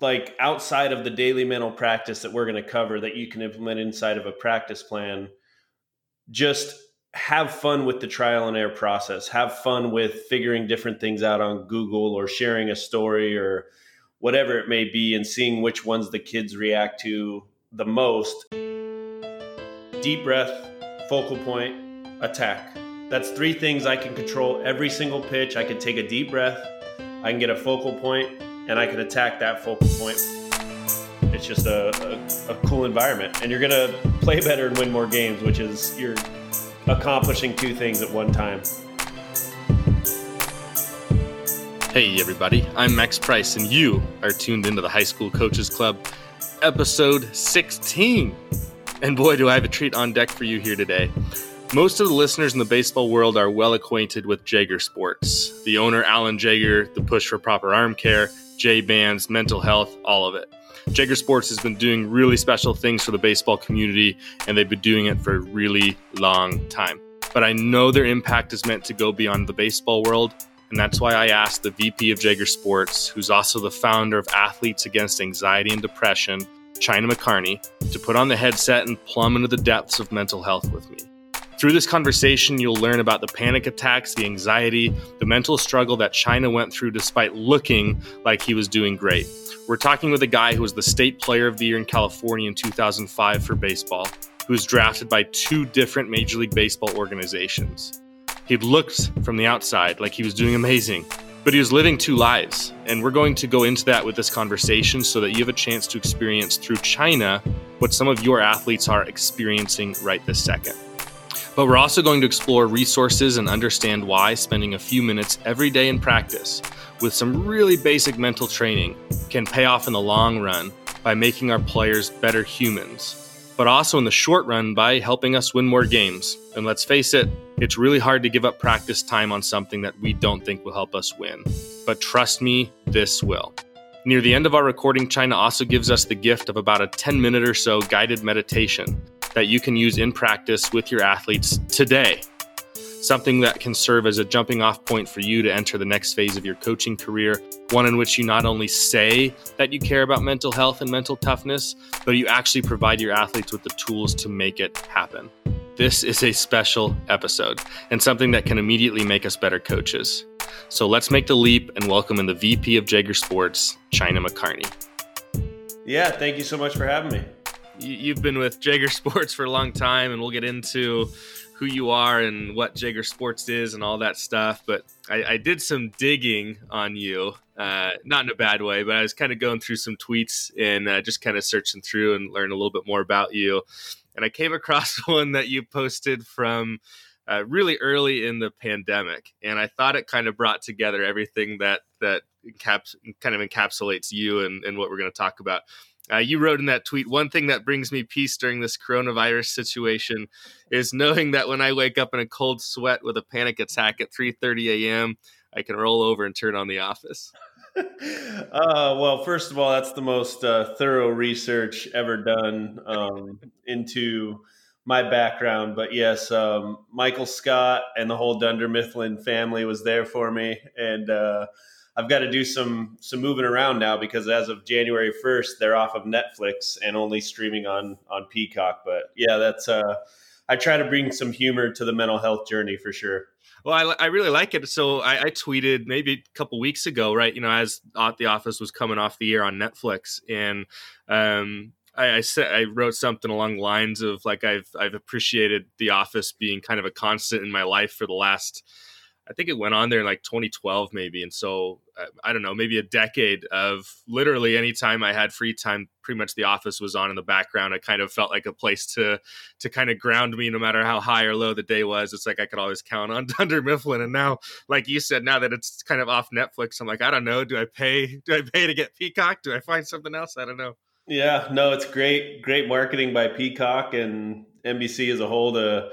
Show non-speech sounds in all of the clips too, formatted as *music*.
like outside of the daily mental practice that we're going to cover that you can implement inside of a practice plan just have fun with the trial and error process. Have fun with figuring different things out on google or sharing a story or whatever it may be and seeing which ones the kids react to the most. Deep breath focal point attack. That's three things i can control. Every single pitch i can take a deep breath. I can get a focal point and I can attack that focal point. It's just a, a, a cool environment, and you're gonna play better and win more games, which is you're accomplishing two things at one time. Hey, everybody, I'm Max Price, and you are tuned into the High School Coaches Club, episode 16. And boy, do I have a treat on deck for you here today. Most of the listeners in the baseball world are well acquainted with Jaeger Sports. The owner, Alan Jaeger, the push for proper arm care, J bands, mental health, all of it. Jaeger Sports has been doing really special things for the baseball community, and they've been doing it for a really long time. But I know their impact is meant to go beyond the baseball world, and that's why I asked the VP of Jaeger Sports, who's also the founder of Athletes Against Anxiety and Depression, China McCarney, to put on the headset and plumb into the depths of mental health with me. Through this conversation, you'll learn about the panic attacks, the anxiety, the mental struggle that China went through despite looking like he was doing great. We're talking with a guy who was the state player of the year in California in 2005 for baseball, who was drafted by two different Major League Baseball organizations. He looked from the outside like he was doing amazing, but he was living two lives. And we're going to go into that with this conversation so that you have a chance to experience through China what some of your athletes are experiencing right this second. But we're also going to explore resources and understand why spending a few minutes every day in practice with some really basic mental training can pay off in the long run by making our players better humans, but also in the short run by helping us win more games. And let's face it, it's really hard to give up practice time on something that we don't think will help us win. But trust me, this will. Near the end of our recording, China also gives us the gift of about a 10 minute or so guided meditation that you can use in practice with your athletes today. Something that can serve as a jumping off point for you to enter the next phase of your coaching career, one in which you not only say that you care about mental health and mental toughness, but you actually provide your athletes with the tools to make it happen. This is a special episode and something that can immediately make us better coaches. So let's make the leap and welcome in the VP of Jaeger Sports, China McCarney. Yeah, thank you so much for having me you've been with Jaeger *laughs* Sports for a long time, and we'll get into who you are and what Jaeger Sports is and all that stuff. But I, I did some digging on you, uh, not in a bad way, but I was kind of going through some tweets and uh, just kind of searching through and learn a little bit more about you. And I came *laughs* across one that you posted from uh, really early in the pandemic, and I thought it kind of brought together everything that that encaps- kind of encapsulates you and, and what we're going to talk about. Uh, you wrote in that tweet, one thing that brings me peace during this coronavirus situation is knowing that when I wake up in a cold sweat with a panic attack at 3:30 a.m., I can roll over and turn on the office. *laughs* uh, well, first of all, that's the most uh, thorough research ever done um, into my background. But yes, um, Michael Scott and the whole Dunder Mifflin family was there for me, and uh, I've got to do some some moving around now because as of January 1st, they're off of Netflix and only streaming on on Peacock. But yeah, that's uh, I try to bring some humor to the mental health journey for sure. Well, I, I really like it. So I, I, tweeted maybe a couple weeks ago, right? You know, as The Office was coming off the air on Netflix, and um, I, I, said I wrote something along the lines of like I've I've appreciated The Office being kind of a constant in my life for the last I think it went on there in like 2012 maybe, and so uh, I don't know, maybe a decade of literally anytime I had free time, pretty much The Office was on in the background. It kind of felt like a place to to kind of ground me, no matter how high or low the day was. It's like I could always count on *laughs* Dunder Mifflin, and now, like you said, now that it's kind of off Netflix, I'm like, I don't know, do I pay? Do I pay to get Peacock? Do I find something else? I don't know. Yeah, no, it's great, great marketing by Peacock and NBC as a whole to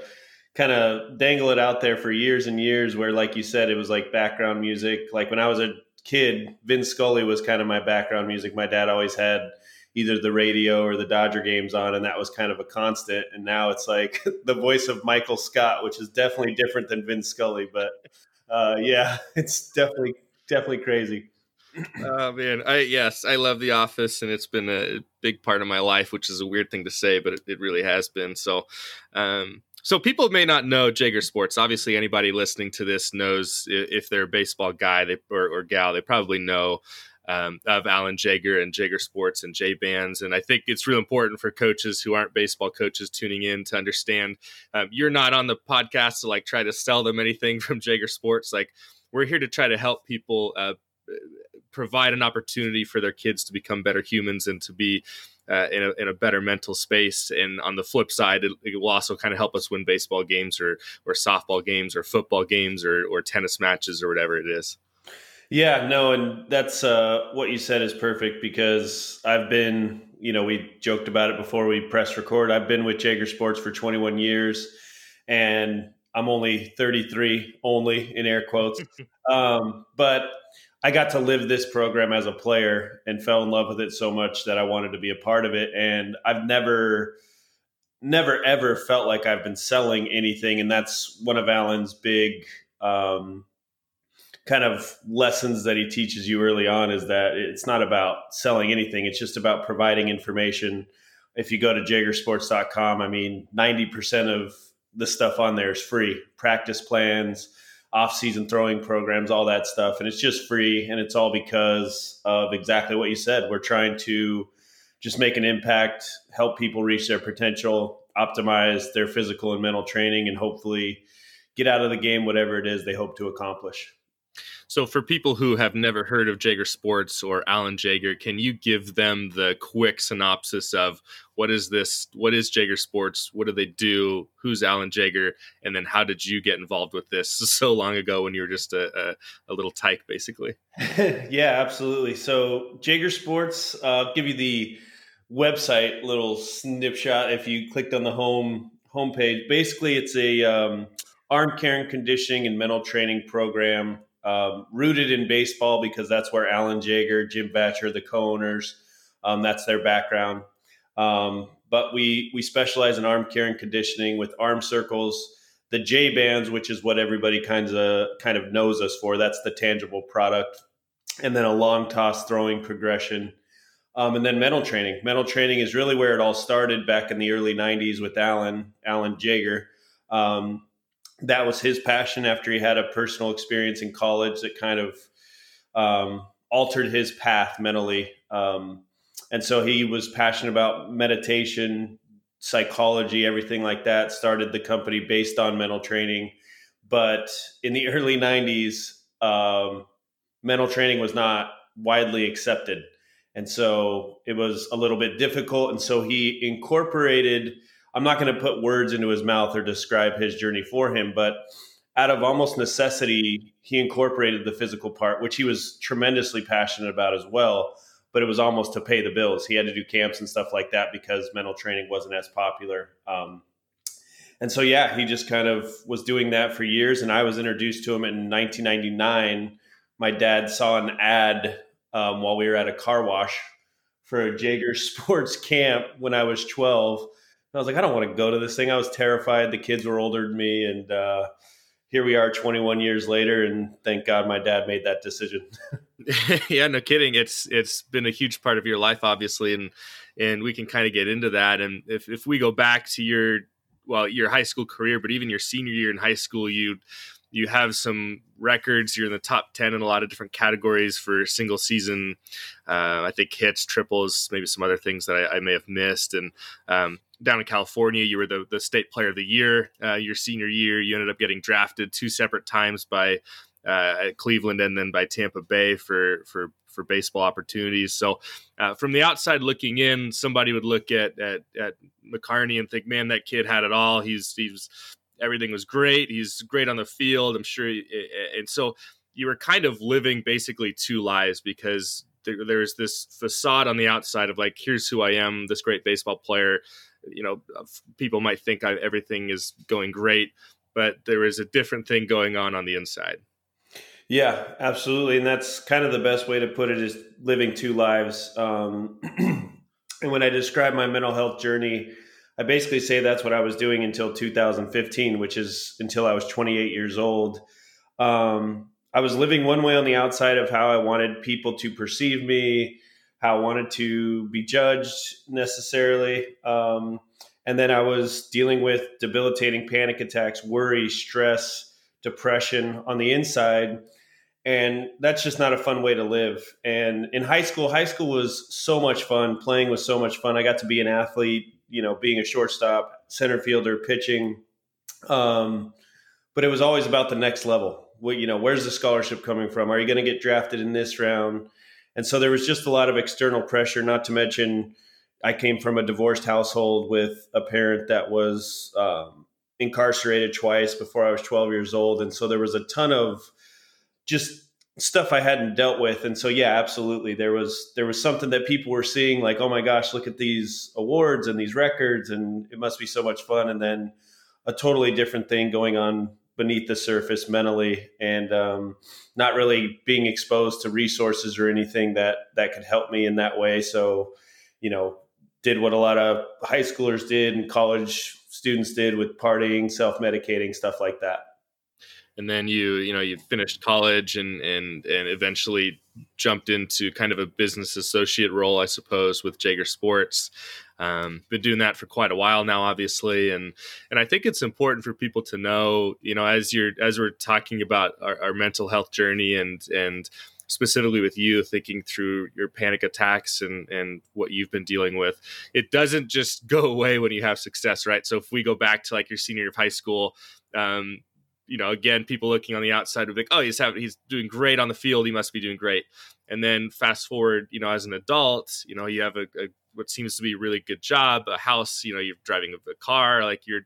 kind of dangle it out there for years and years where like you said it was like background music. Like when i was a kid vince scully was kind of my background music. My dad always had either the radio or the dodger games on and that was kind of a constant. And now it's like *laughs* the voice of michael scott which is definitely different than vince scully but uh, yeah *laughs* it's definitely definitely crazy. Oh man, I yes, I love The Office, and it's been a big part of my life, which is a weird thing to say, but it, it really has been. So, um, so people may not know Jaeger Sports. Obviously, anybody listening to this knows if they're a baseball guy they, or, or gal, they probably know um, of Alan Jaeger and Jaeger Sports and J Bands. And I think it's real important for coaches who aren't baseball coaches tuning in to understand um, you're not on the podcast to like try to sell them anything *laughs* from Jaeger Sports. Like we're here to try to help people uh, provide an opportunity for their kids to become better humans and to be uh, in, a, in a better mental space. And on the flip side, it, it, will also kind of help us win baseball games or, or softball games or football games or, or tennis matches or whatever it is. Yeah, no, and that's uh, what you said is perfect because I've been, you know, we joked about it before we press record. I've been with Jaeger Sports for 21 years, and I'm only 33, only in air quotes. *laughs* um, but I got to live this program as a player and fell in love with it so much that I wanted to be a part of it. And I've never, never ever felt like I've been selling anything. And that's one of Alan's big um, kind of lessons that he teaches you early on is that it's not about selling anything. It's just about providing information. If you go to jaegersports.com, I mean, 90% of the stuff on there is free practice plans, off season throwing programs, all that stuff. And it's just free. And it's all because of exactly what you said. We're trying to just make an impact, help people reach their potential, optimize their physical and mental training, and hopefully get out of the game whatever it is they hope to accomplish. So, for people who have never heard of Jaeger Sports or Alan Jaeger, can you give them the quick synopsis of what is this? What is Jaeger Sports? What do they do? Who's Alan Jaeger? And then how did you get involved with this *laughs* so long ago when you were just a, a, a little tyke, basically? *laughs* yeah, absolutely. So, Jaeger Sports, uh, I'll give you the website little snapshot. If you clicked on the home homepage, basically, it's a um, arm care and conditioning and mental training program um, rooted in baseball because that's where Alan Jaeger, Jim Batcher, the co-owners, um, that's their background. Um, but we we specialize in arm care and conditioning with arm circles, the J bands, which is what everybody kind of kind of knows us for. That's the tangible product, and then a long toss throwing progression. Um, and then mental training. Mental training is really where it all started back in the early '90s with Alan Alan Jaeger. Um, that was his passion after he had a personal experience in college that kind of um, altered his path mentally. Um, and so he was passionate about meditation, psychology, everything like that. Started the company based on mental training. But in the *laughs* early 90s, um, mental training was not widely accepted. And so it was a little bit difficult. And so he incorporated I'm not going to put words into his mouth or describe his journey for him, but out of almost necessity, he incorporated the physical part, which he was tremendously passionate about as well. But it was almost to pay the bills. He had to do camps and stuff like that because mental training wasn't as popular. Um, and so, yeah, he just kind of was doing that for years. And I was introduced to him in 1999. My dad saw an ad um, while we were at a car wash for a Jaeger *laughs* Sports camp when I was 12 I was like, I don't want to go to this thing. I was terrified. The kids were older than me, and uh, here we are, 21 years later, and thank God my dad made that decision. *laughs* *laughs* yeah, no kidding. It's it's been a huge part of your life, obviously, and and we can kind of get into that. And if if we go back to your well your high school career, but even your senior year in high school, you you have some records. You're in the top 10 in a lot of different categories for single season. Uh, I think hits, triples, maybe some other things that I, I may have missed. And um, down in California, you were the, the state player of the year uh, your senior year. You ended up getting drafted two separate times by uh, Cleveland and then by Tampa Bay for for for baseball opportunities. So, uh, from the outside looking in, somebody would look at, at at McCarney and think, "Man, that kid had it all. He's he's everything was great. He's great on the field. I'm sure." And so, you were kind of living basically two lives because there's this facade on the outside of like, "Here's who I am, this great baseball player." You know, people might think I, everything is going great, but there is a different thing going on on the inside. Yeah, absolutely, and that's kind of the best way to put it is living two lives. Um, *clears throat* and when I describe my mental health journey, I basically say that's what I was doing until 2015, which is until I was 28 years old. Um, I was living one way on the outside of how I wanted people to perceive me, how I wanted to be judged necessarily. Um, and then I was dealing with debilitating panic attacks, worry, stress, depression on the inside. And that's just not a fun way to live. And in high school, high school was so much fun. Playing was so much fun. I got to be an athlete, you know, being a shortstop, center fielder, pitching. Um, but it was always about the next level. What, you know, where's the scholarship coming from? Are you going to get drafted in this round? And so there was just a lot of external pressure, not to mention I came from a divorced household with a parent that was um, incarcerated twice before I was 12 years old. And so there was a ton of just stuff I hadn't dealt with. And so, yeah, absolutely. There was, there was something that people were seeing like, oh my gosh, look at these awards and these records and it must be so much fun. And then a totally different thing going on beneath the surface mentally and um, not really being exposed to resources or anything that that could help me in that way. So you know did what a lot of high schoolers did and college students did with partying self-medicating stuff like that. And then you you know you finished college and and and eventually jumped into kind of a business associate role i suppose with jaeger sports um, been doing that for quite a while now obviously and and i think it's important for people to know you know as you're as we're talking about our, our mental health journey and and specifically with you thinking through your panic attacks and and what you've been dealing with it doesn't just go away when you have success right so if we go back to like your senior year of high school um, you know, again, people looking on the outside would be like, oh, he's having, he's doing great on the field. He must be doing great. And then fast forward, you know, as an adult, you know, you have a, a what seems to be a really good job, a house, you know, you're driving a car, like you're,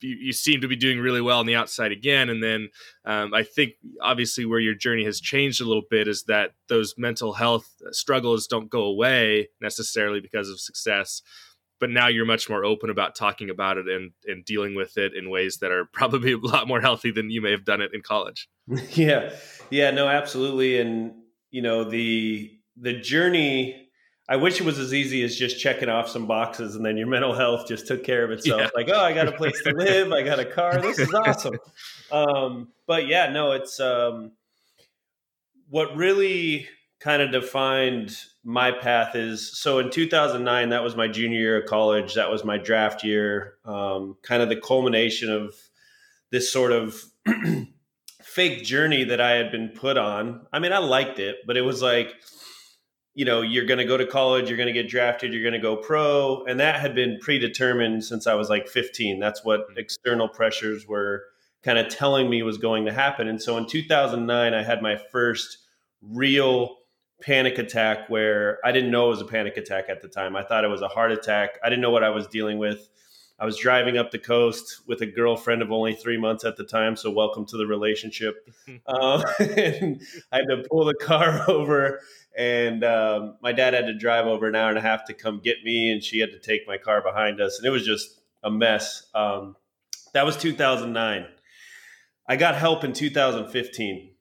you, you seem to be doing really well on the outside again. And then um, I think obviously where your journey has changed a little bit is that those mental health struggles don't go away necessarily because of success but now you're much more open about talking about it and, and dealing with it in ways that are *laughs* probably a lot more healthy than you may have done it in college. *laughs* yeah. Yeah, no, absolutely. And, you know, the, the journey, I wish it was as easy as just checking off some boxes and then your mental health just took care of itself. Yeah. Like, oh, I got a place to live. I got a car. *laughs* This is awesome. um, but yeah, no, it's, um, what really kind of defined my path is so in 2009 that was my junior year of college that was my draft year um, kind of the culmination of this sort of *clears throat* fake journey that i had been put on i mean i liked it but it was like you know you're going to go to college you're going to get drafted you're going to go pro and that had been predetermined since i was like 15 that's what external pressures were kind of telling me was going to happen and so in 2009 i had my first real panic attack where I didn't know it was a panic attack at the time. I thought it was a heart attack. I didn't know what I was dealing with. I was driving up the coast with a girlfriend of only three months at the time. So, welcome to the relationship. *laughs* um, *laughs* and I had to pull the car *laughs* over, and um, my dad had to drive over an hour and a half to come get me, and she had to take my car behind us. And it was just a mess. Um, that was 2009. I got help in 2015.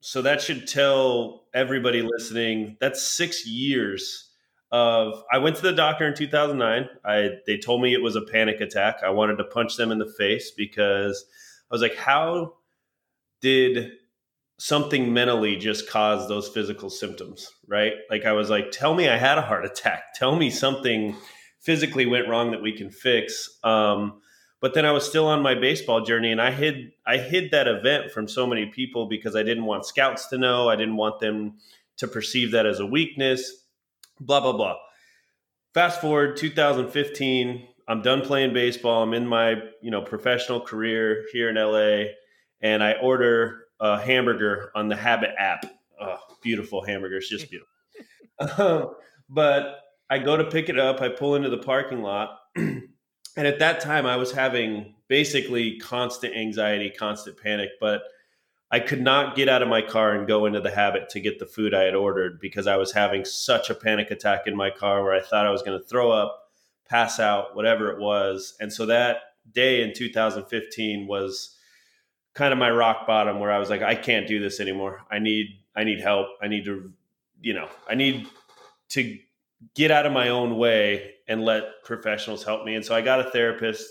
So that should tell everybody listening that's six years of. I went to the doctor in 2009. I they told me it was a panic attack. I wanted to punch them in the face because I was like, how did something mentally just caused those physical symptoms? Right? Like I was like, tell me I had a heart attack. *laughs* Tell me something physically went wrong that we can fix. Um, but then I was still on my baseball journey, and I hid I hid that event from so many people because I didn't want scouts to know. I didn't want them to perceive that as a weakness. Blah blah blah. Fast forward 2015. I'm done playing baseball. I'm in my you know professional career here in LA, and I order a hamburger on the Habit app. Oh, beautiful hamburgers, just beautiful. um, but I go to pick it up. I pull into the parking lot. *clears throat* and at that time i was having basically constant anxiety constant panic but i could not get out of my car and go into the habit to get the food i had ordered because i was having such a panic attack in my car where i thought i was going to throw up pass out whatever it was and so that day in 2015 was kind of my rock bottom where i was like i can't do this anymore. I need i need help. I need to you know i need to get out of my own way and let professionals help me. And so I got a therapist,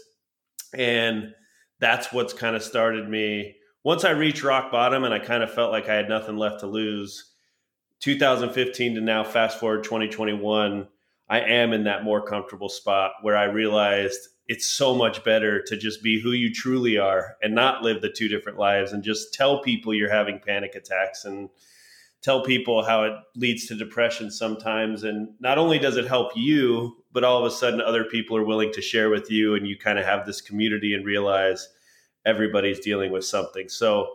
and that's what's kind of started me. Once I reached rock bottom and I kind of felt like I had nothing left to lose, 2015 to now, fast forward 2021, I am in that more comfortable spot where I realized it's so much better to just be who you truly are and not live the two different lives and just tell people you're having panic attacks and tell people how it leads to depression sometimes. And not only does it help you, but all of a sudden other people are willing to share with you and you kind of have this community and realize everybody's dealing with something. So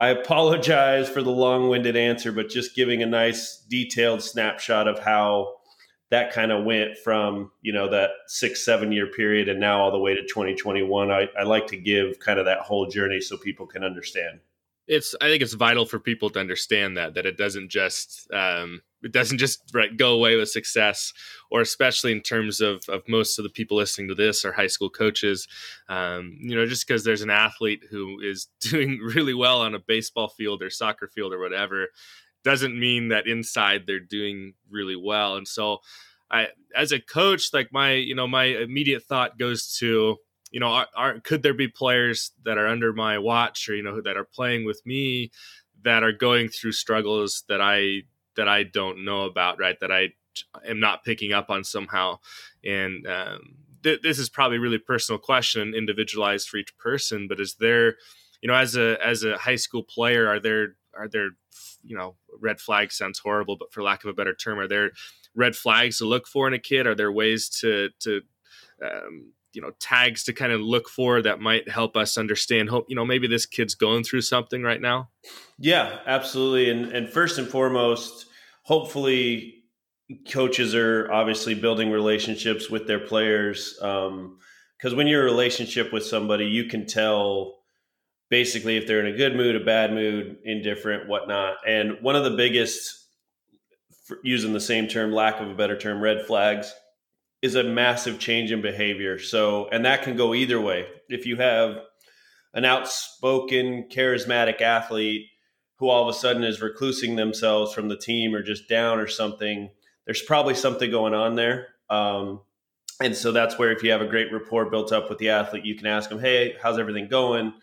I apologize for the long winded answer, but just giving a nice detailed snapshot of how that kind of went from you know that six seven year period and now all the way to 2021 I, I like to give kind of that whole journey so people can understand. It's i think it's vital for people to understand that that it doesn't just um, it doesn't just right, go away with success or especially in terms of, of most of the people listening to this are high school coaches. Um, you know just because there's an athlete who is *laughs* doing really well on a baseball field or soccer field or whatever doesn't mean that inside they're doing really well. And so I as a coach, like my, you know, my immediate thought goes to, you know, are, are, could there be players that are under my watch or you know that are playing with me that are going through struggles that I that I don't know about, right? That I am not picking up on somehow. And um, th- this is probably really personal question, individualized for each person. But is there, you know, as a as a high school player, are there are there you know red flag sounds horrible but for lack of a better term are there red flags to look for in a kid? Are there ways to to um, you know tags to kind of look for that might help us understand hope you know maybe this kid's going through something right now? Yeah absolutely and and first and foremost hopefully coaches are obviously building relationships with their players because um, when you're a relationship with somebody you can tell basically if they're in a good mood, a bad mood, indifferent, whatnot. And one of the biggest, using the same term, lack of a better term, red flags is a massive change in behavior. So, and that can go either way. If you have an outspoken, charismatic athlete who all of a sudden is reclusing themselves from the team or just down or something, there's probably something going on there. Um, and so that's where if you have a great rapport built up with the athlete, you can ask them, "Hey, how's everything going?"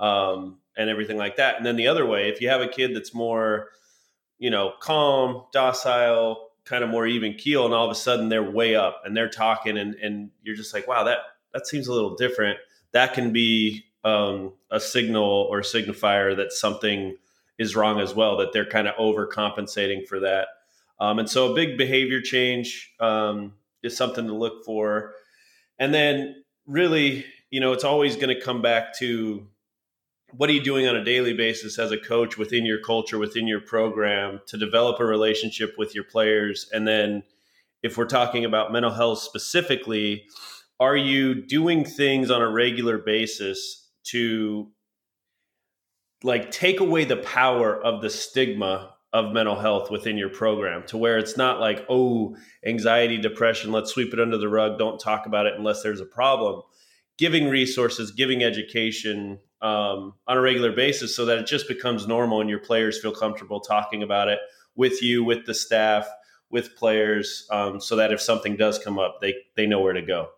Um, and everything like that. And then the other way, if you have a kid that's more, you know, calm, docile, kind of more even keel, and all of a sudden they're way up and they're talking, and and you're just like, wow, that that seems a little different. That can be um, a signal or signifier that something is wrong as well. That they're kind of overcompensating for that. Um, and so a big behavior change um, is something to look for. And then really, you know, it's always going to come back to what are you doing on a daily basis as a coach within your culture, within your program to develop a relationship with your players? And then, if we're talking about mental health specifically, are you doing things on a regular basis to like take away the power of the stigma of mental health within your program to where it's not like, oh, anxiety, depression, let's sweep it under the rug, don't talk about it unless there's a problem. Giving resources, giving education, um, on a regular basis so that it just becomes normal and your players feel comfortable talking about it with you, with the staff, with players, um, so that if something does come up, they they know where to go.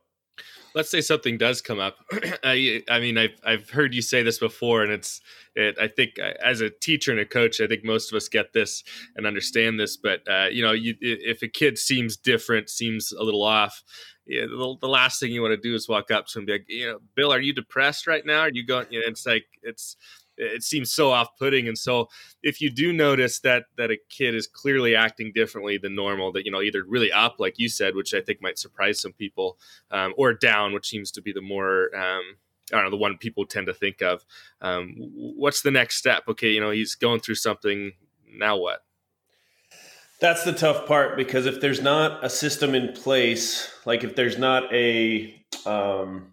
Let's say something does come up. *clears throat* I, I mean, I've I've heard you say this before, and it's it. I think uh, as a teacher and a coach, I think most of us get this and understand this. But uh, you know, you, if a kid seems different, seems a little off, yeah, the, the last thing you want to do is walk up to him and be like, you know, Bill, are you depressed right now? Are you going? You know, it's like it's it seems so off-putting and so if you do notice that that a kid is clearly acting differently than normal that you know either really up like you said which i think might surprise some people um, or down which seems to be the more um, i don't know the one people tend to think of um, what's the next step okay you know he's going through something now what that's the tough part because if there's not a system in place, like if there's not a um,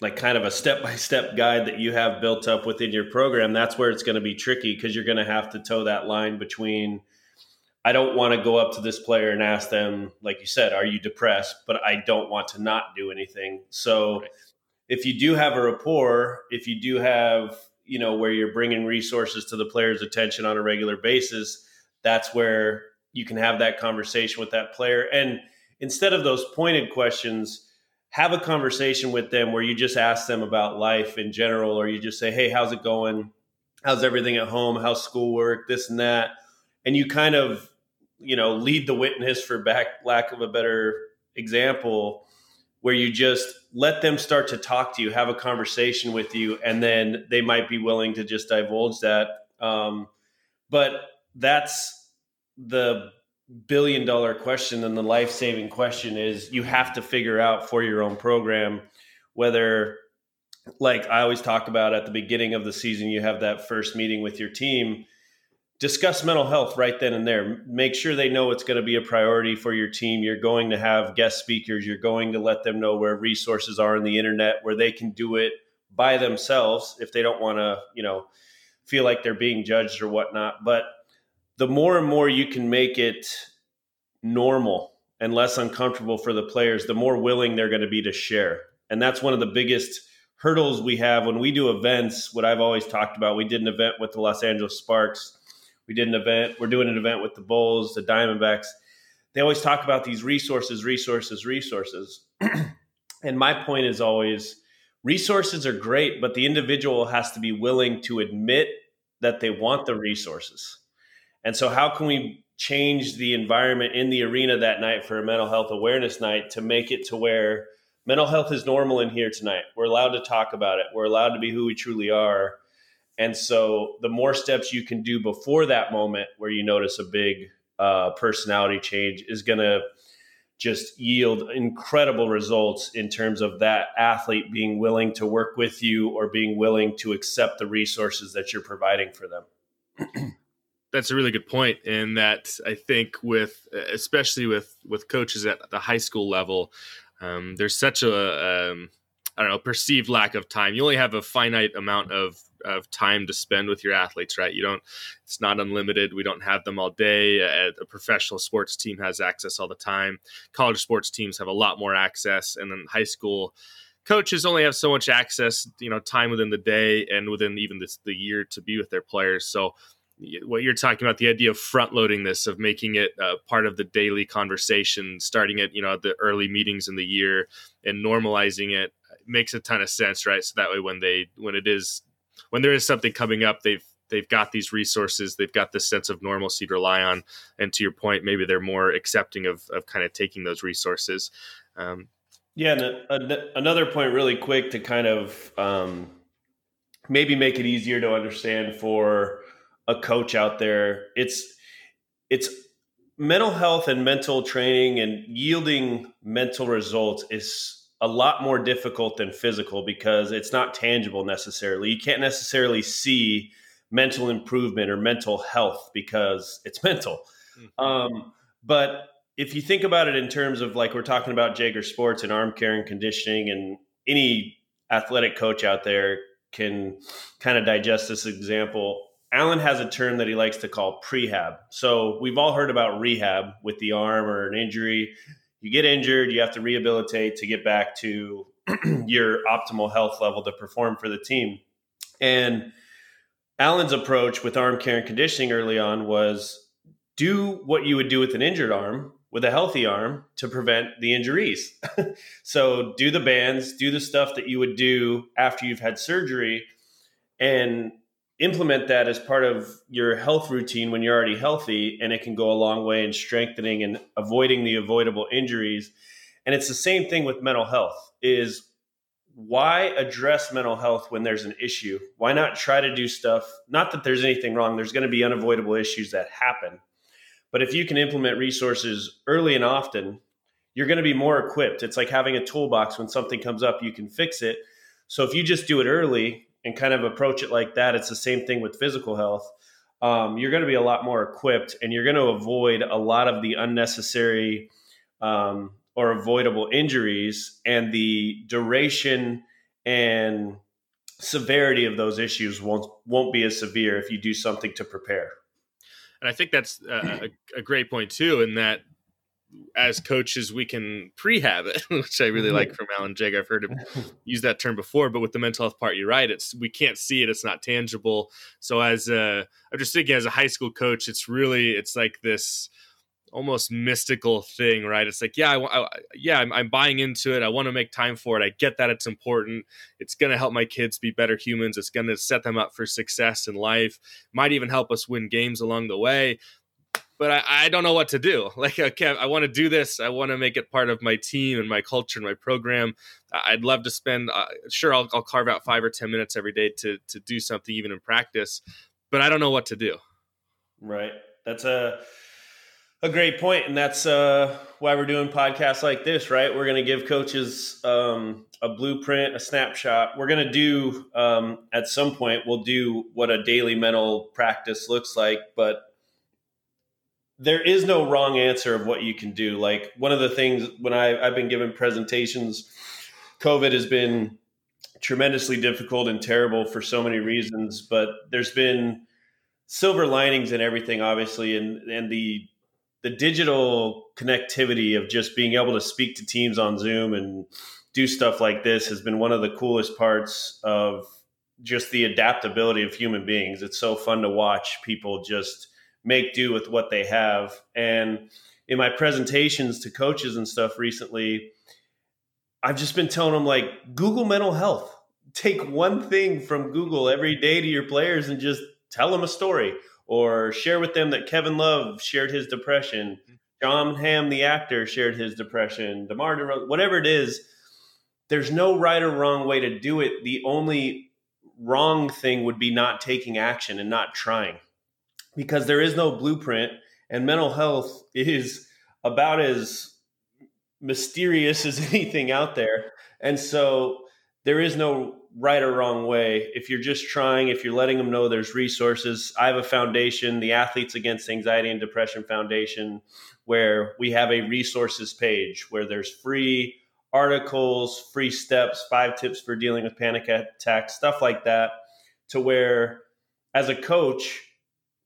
like kind of a step by step guide that you have built up within your program, that's where it's going to be tricky because you're going to have to toe that line between I don't want to go up to this player and ask them, like you said, are you depressed? But I don't want to not do anything. So right. if you do have a rapport, if you do have, you know, where you're bringing resources to the player's attention on a regular basis, that's where you can have that conversation with that player. And instead of those pointed questions, have a conversation with them where you just ask them about life in general, or you just say, Hey, how's it going? how's everything at home, how's schoolwork, this and that, and you kind of you know lead the witness for back lack of a better example where you just let them start to talk to you have a conversation with you and then they might be willing to just divulge that um, but that's the billion dollar question and the life saving question is you have to figure out for your own program whether like I always talk about at the beginning of the season you have that first meeting with your team discuss mental health right then and there. Make sure they know it's going to be a priority for your team. You're going to have guest speakers. You're going to let them know where resources are on the internet where they can do it by themselves if they don't want to, you know, feel like they're being judged or whatnot. But the more and more you can make it normal and less uncomfortable for the players, the more willing they're going to be to share. And that's one of the biggest hurdles we have when we do events. What I've always talked about, we did an event with the Los Angeles Sparks we did an event. We're doing an event with the Bulls, the Diamondbacks. They always talk about these resources, resources, resources. *clears throat* and my point is always resources are great, but the individual has to be willing to admit that they want the resources. And so, how can we change the environment in the arena that night for a mental health awareness night to make it to where mental health is normal in here tonight? We're allowed to talk about it, we're allowed to be who we truly are and so the more steps you can do before that moment where you notice a big uh, personality change is going to just yield incredible results in terms of that athlete being willing to work with you or being willing to accept the resources that you're providing for them. *clears throat* That's a really good point, and that I think with especially with with coaches at the high school level, um, there's such a um, I don't know perceived lack of time. You only have a finite amount of of time to spend with your athletes, right? You don't, it's not unlimited. We don't have them all day. A, a, professional sports team has access all the time. College sports teams have a lot more access. And then high school coaches only have so much access, you know, time within the day and within even this, the year to be with their players. So, what you're talking about the idea of front loading this of making it uh, part of the daily conversation starting at you know at the early meetings in the year and normalizing it makes a ton of sense right so that way when they when it is when there is something coming up, they've they've got these resources, they've got this sense of normalcy to rely on, and to your point, maybe they're more accepting of of kind of taking those resources. Um, yeah, and a, a, another point, really quick, to kind of um, maybe make it easier to understand for a coach out there. It's it's mental health and mental training and yielding mental results is a lot more difficult than physical because it's not tangible necessarily. You can't necessarily see mental improvement or mental health because it's mental. Mm-hmm. Um, but if you think about it in terms of like we're talking about Jaeger Sports and arm care and conditioning, and any athletic coach out there can kind of digest this example. Alan has a term that he likes to call prehab. So we've all heard about rehab with the arm or an injury you get injured, you have to rehabilitate to get back to *clears throat* your optimal health level to perform for the team. And Alan's approach with arm care and conditioning early on was do what you would do with an injured arm with a healthy arm to prevent the injuries. *laughs* so do the bands, do the stuff that you would do after you've had surgery and implement that as part of your health routine when you're already healthy and it can go a long way in strengthening and avoiding the avoidable injuries. And it's the same thing with mental health is why address mental health when there's an issue? Why not try to do stuff? Not that there's anything wrong there's going to be unavoidable issues that happen. But if you can implement resources early and often you're going to be more equipped. It's like having a toolbox. When something comes up you can fix it. So if you just do it early and kind of approach it like that, it's the same thing with physical health. Um, you're going to be a lot more equipped and you're going to avoid a lot of the unnecessary um, or avoidable injuries and the duration and severity of those issues won't won't be as severe if you do something to prepare. And I think that's a, a great point too, in that as coaches we can prehab it, *laughs* which I really like from Alan Jig. I've heard him *laughs* use that term before, but with the mental health part, you're right. It's we can't see it; it's not tangible. So as a, I'm just thinking as a high school coach, it's really it's like this almost mystical thing, right? It's like, yeah, I, I yeah, I'm, I'm, buying into it. I want to make time for it. I get that it's important. It's going to help my kids be better humans. It's going to set them up for success in life. Might even help us win games along the way. But I, I don't know what to do. *laughs* Like, okay, I want to do this. I want to make it part of my team and my culture and my program. I'd love to spend. Uh, sure, I'll, I'll carve out five or ten minutes every day to to do something, even in practice. But I don't know what to do. Right. That's a a great point, and that's uh, why we're doing podcasts like this, right? We're going to give coaches um, a blueprint, a snapshot. We're going to do um, at some point. We'll do what a daily mental practice looks like, but there is no wrong answer of what you can do. Like one of the things when I, I've been given presentations, COVID has been tremendously difficult and terrible for so many reasons, but there's been silver linings and everything, obviously, and and the the digital connectivity of just being able to speak to teams on Zoom and do stuff like this has been one of the coolest parts of just the adaptability of human beings. It's so fun to watch people just make do with what they have. And in my presentations to coaches and stuff recently, I've just been telling them like Google mental health. Take one thing from Google every day to your players and just tell them a story or share with them that Kevin Love shared his depression, Jon Hamm, the actor, shared his depression, DeMar DeRozan, whatever it is. There's no right or wrong way to do it. The only wrong thing would be not taking action and not trying because there is no blueprint and mental health is about as mysterious as *laughs* anything out there. And so there is no right or wrong way. If you're just trying, if you're letting them know there's resources, I have a foundation, the Athletes Against Anxiety and Depression Foundation, where we have a resources page where there's free articles, free steps, five tips for dealing with panic attacks, stuff like that, to where as a coach,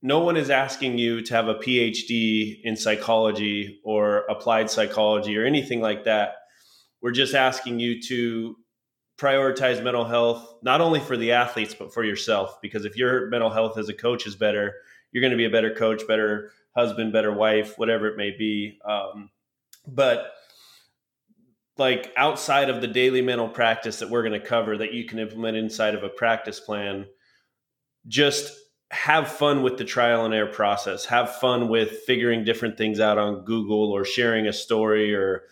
no one is asking you to have a PhD in psychology or applied psychology or anything like that. We're just asking you to prioritize mental health not only for the athletes but for yourself because if your mental health as a coach is better you're going to be a better coach better husband better wife whatever it may be um, but like outside of the daily mental practice that we're going to cover that you can implement inside of a practice plan just have fun with the trial and error process have fun with figuring different things out on google or sharing a story or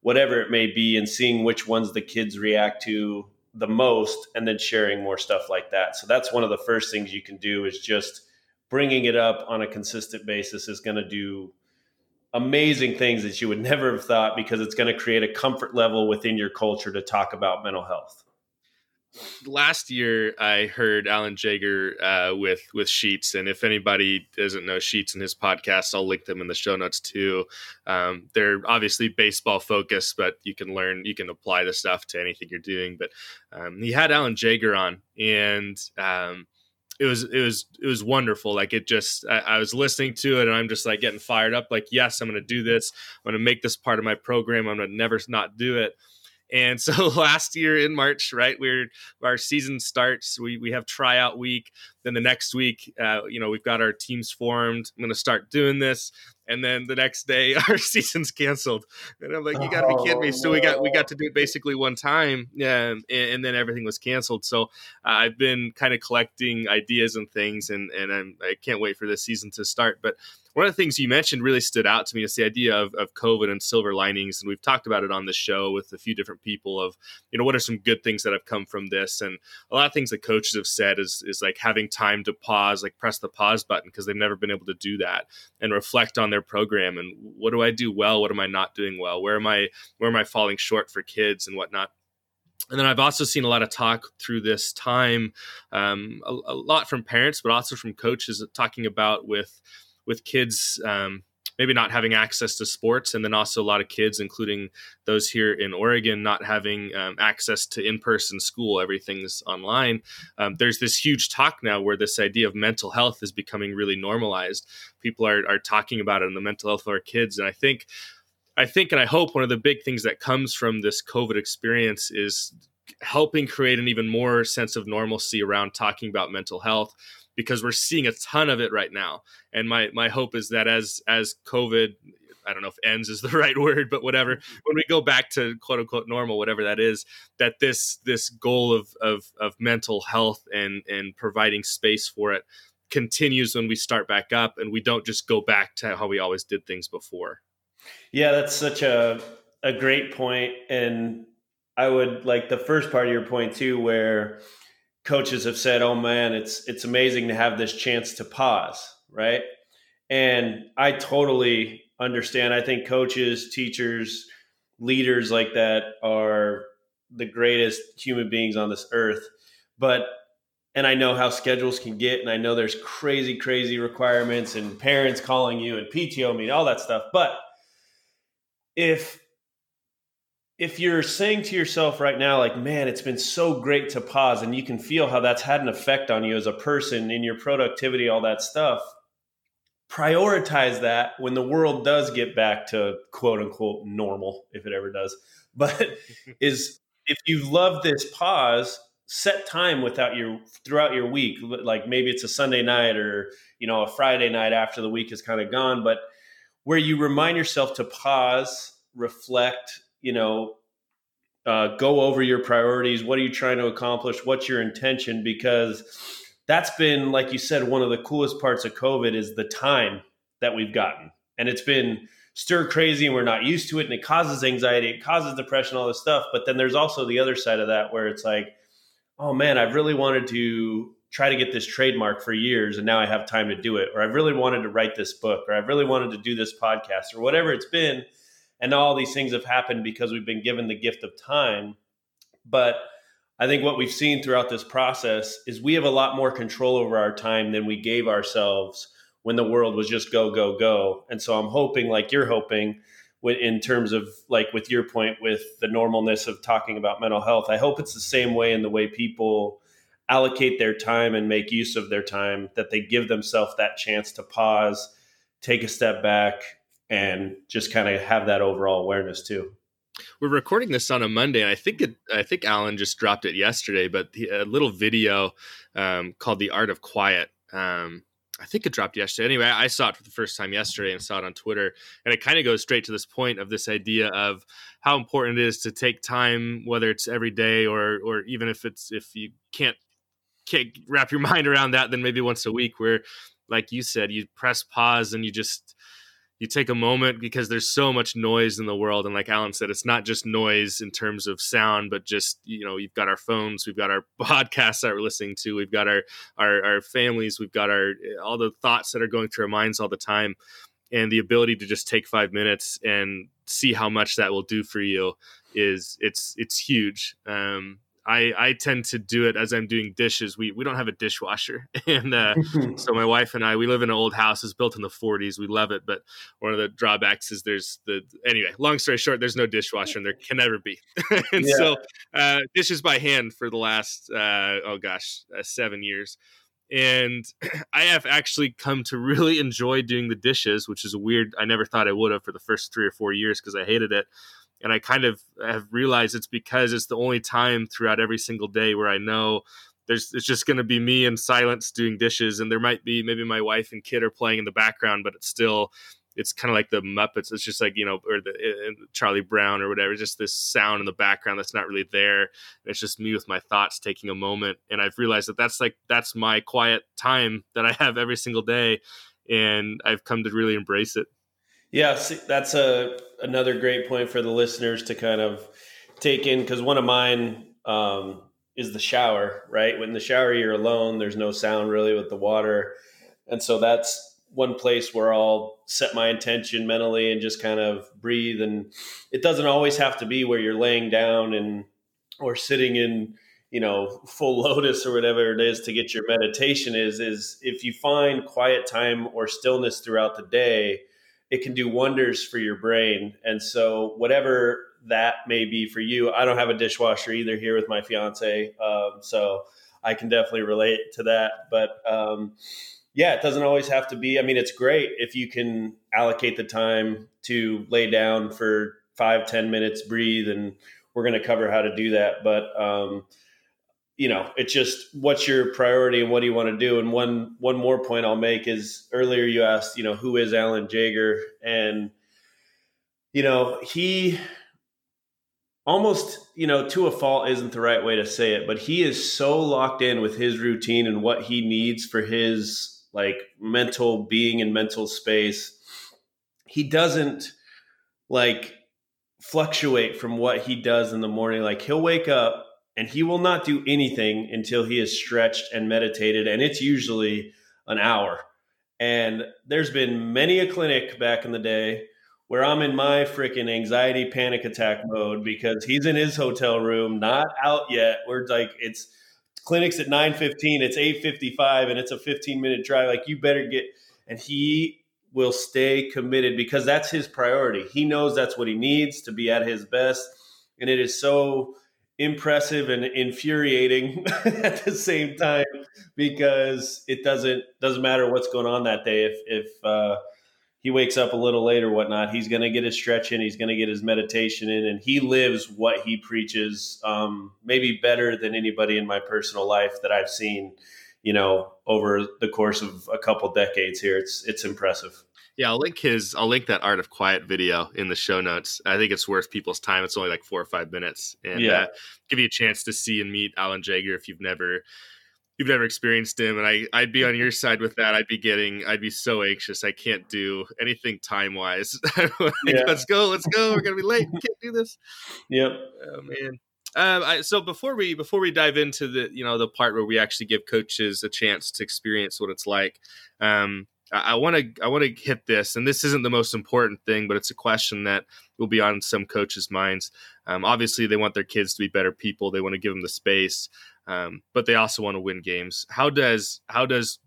whatever it may be, and seeing which ones the kids react to the most, and then sharing more stuff like that. So that's one of the first things you can do is just bringing it up on a consistent basis is going to do amazing things that you would *laughs* never have thought because it's going to create a comfort level within your culture to talk about mental health last year I heard Alan Jaeger uh, with with Sheets, and if anybody doesn't know Sheets and his podcast, I'll link them in the show notes too. Um, they're obviously baseball focused, but you can learn, you can apply the stuff to anything you're doing. But um, he had Alan Jaeger on, and um, it was it was it was wonderful. Like it just I, I, was listening to it and I'm just like getting fired up. Like yes, I'm going to do this. I'm going to make this part of my program. I'm going to never not do it. And so *laughs* last year in March, right, we're our season starts. We we have tryout week. Then the next week, uh, you know, we've got our teams formed. I'm going to start doing this. And then the next day *laughs* our season's canceled. And i'm like you gotta be kidding me. So we got we got to do it basically one time. And, and then everything was canceled. So uh, i've been kind of collecting ideas and things and and I'm, i can't wait for this season to start. But one of the things you mentioned really stood out to me is the idea of, of covid and silver linings and we've talked about it on the show with a few different people of you know what are some good things that have come from this? And a lot of things that coaches have said is is like having time to pause like press the pause button because they've never been able to do that and reflect on their program and what do I do well? What am I not doing well? Where am I where am I falling short for kids and whatnot? And then I've also seen a lot of talk through this time, um, a, a, lot from parents, but also from coaches talking about with with kids um, maybe not having access to sports, and then also a lot of kids, including those here in Oregon, not having um, access to in person school. Everything's online. Um, there's this huge talk now where this idea of mental health is becoming really normalized. People are, are talking about it and the mental health of our kids. And I think, I think, and I hope one of the big things that comes from this COVID experience is helping create an even more sense of normalcy around talking about mental health because we're seeing a ton of it right now. And my my hope is that as as COVID I don't know if ends is the *laughs* right word, but whatever. Mm-hmm. When we go back to quote unquote normal, whatever that is, that this this goal of of of mental health and and providing space for it continues when we start back up, and we don't just go back to how we always did things before. Yeah, that's such a a great point, and I would like the first part of your point too, where coaches have said, "Oh man, it's it's amazing to have this chance to pause," right? And I totally understand. I think coaches, teachers, leaders like that are the greatest human beings on this earth. But and I know how schedules can get, and I know there's crazy, crazy requirements and parents calling you and PTO meeting, all that stuff. But if if you're saying to yourself right now, like, man, it's been so great to pause, and you can feel how that's had an effect on you as a person in your productivity, all that stuff, prioritize that when the world does get back to quote unquote normal, if it ever does. *laughs* But is if you love this pause, set time without your throughout your week. Like maybe it's a Sunday night or you know a Friday night after the week is kind of gone, but where you remind yourself to pause, reflect, you know, uh, go over your priorities. What are you trying to accomplish? What's your intention? Because that's been, like you said, one of the coolest parts of COVID is the time that we've gotten. And it's been stir crazy and we're not used to it. And it causes anxiety, it causes depression, all this stuff. But then there's also the other side of that where it's like, oh man, I've really wanted to try to get this trademark for years and now I have time to do it. Or I've really wanted to write this book or I've really wanted to do this podcast or whatever it's been and all these things have happened because we've been given the gift of time. But i think what we've seen throughout this process is we have a lot more control over our time than we gave ourselves when the world was just go go go. And so i'm hoping like you're hoping in terms of like with your point with the normalness of talking about mental health i hope it's the same way in the way people allocate their time and make use of their time that they give themselves that chance to pause take a step back and just kind of have that overall awareness too. We're recording this on a Monday, and I think it, I think Alan just dropped it yesterday. But a little video um, called "The Art of Quiet." Um, I think it dropped yesterday. Anyway, I saw it for the first time yesterday and saw it on Twitter, and it kind of goes straight to this point of this idea of how important it is to take time, whether it's every day or or even if it's if you can't can't wrap your *laughs* mind around that, then maybe once a week, where like you said, you press pause and you just you take a moment because there's so much noise in the world and like alan said it's not just noise in terms of sound but just you know you've got our phones we've got our *laughs* podcasts that we're listening to we've got our our, our families we've got our all the thoughts that are going through our minds all the time and the ability to just take five minutes and see how much that will do for you is it's it's huge. Um, I, I tend to do it as I'm doing dishes. We we don't have a dishwasher, *laughs* and uh, *laughs* so my wife and I we live in an old house. It's built in the 40s. We love it, but one of the drawbacks is there's the anyway. Long story short, there's no dishwasher, and there can never be. *laughs* and yeah. so uh, dishes by hand for the last uh, oh gosh uh, seven years. And *clears throat* I have actually come to really enjoy doing the dishes, which is weird. I never thought I would have for the first three or four years because I hated it and I kind of have realized it's because it's the only time throughout every single day where I know there's it's just going to be me in silence doing dishes, and there might be maybe my wife and kid are playing in the background, but it's still it's kind of like the Muppets. It's just like you know, or the uh, Charlie Brown or whatever. Just this sound in the background that's not really there. It's just me with my thoughts taking a moment, and I've realized that that's like that's my quiet time that I have every single day, and I've come to really embrace it. Yeah, see, that's a another great point for the listeners to kind of take in because one of mine um, is the shower. Right, when in the shower you're alone, there's no sound really with the water, and so that's one place where I'll set my intention mentally and just kind of breathe. And it doesn't always have to be where you're laying down and or sitting in you know full *laughs* lotus or whatever it is to get your meditation is is if you find quiet time or stillness throughout the day it can do wonders for your brain. And so, whatever that may be for you, I don't have a dishwasher either here with my fiance. Um, so, I can definitely relate to that. But um, yeah, it doesn't always have to be. I mean, it's great if you can allocate the time to lay down for five, ten minutes, breathe, and we're going to cover how to do that. But um, you know, it's just what's your priority and what do you want to do? And one one more point I'll make is earlier you asked, you know, who is Alan Jaeger? And you know, he almost, you know, to a fault isn't the right way to say it, but he is so locked in with his routine and what he needs for his like mental being and mental space. He doesn't like fluctuate from what he does in the morning. Like he'll wake up and he will not do anything until he is stretched and meditated. And it's usually an hour. And there's been many a clinic back in the day where I'm in my freaking anxiety panic attack mode because he's in his hotel room, not out yet. We're like, it's clinics at 9:15, it's 8:55 and it's a 15 minute drive. Like you better get and he will stay committed because that's his priority. He knows that's what he needs to be at his best. And it is so impressive and infuriating *laughs* at the same time because it doesn't doesn't matter what's going on that day. If if uh, he wakes up a little late or whatnot he's going to get his stretch in he's going to get his meditation in and he lives what he preaches um, maybe better than anybody in my personal life that i've seen you know over the course of a couple decades here. It's it's impressive yeah, I'll link his. I'll link that Art of Quiet video in the show notes. I think it's worth people's time. It's only like four or five minutes, and yeah. uh, give you a chance to see and meet Alan Jaeger if you've never you've never experienced him. And I I'd be on your side with that. I'd be getting. I'd be so anxious. I can't do anything time wise. *laughs* like, yeah. Let's go. Let's go. We're gonna be late. We can't do this. Yep. Oh man. Um, I, so before we before we dive into the you know the part where we actually give coaches a chance to experience what it's like, um, I want to I want to hit this, and this isn't the most important thing, but it's a question that will be on some coaches' minds. Um, obviously, they want their kids to be better people. They want to give them the space, um, but they also want to win games. How does how does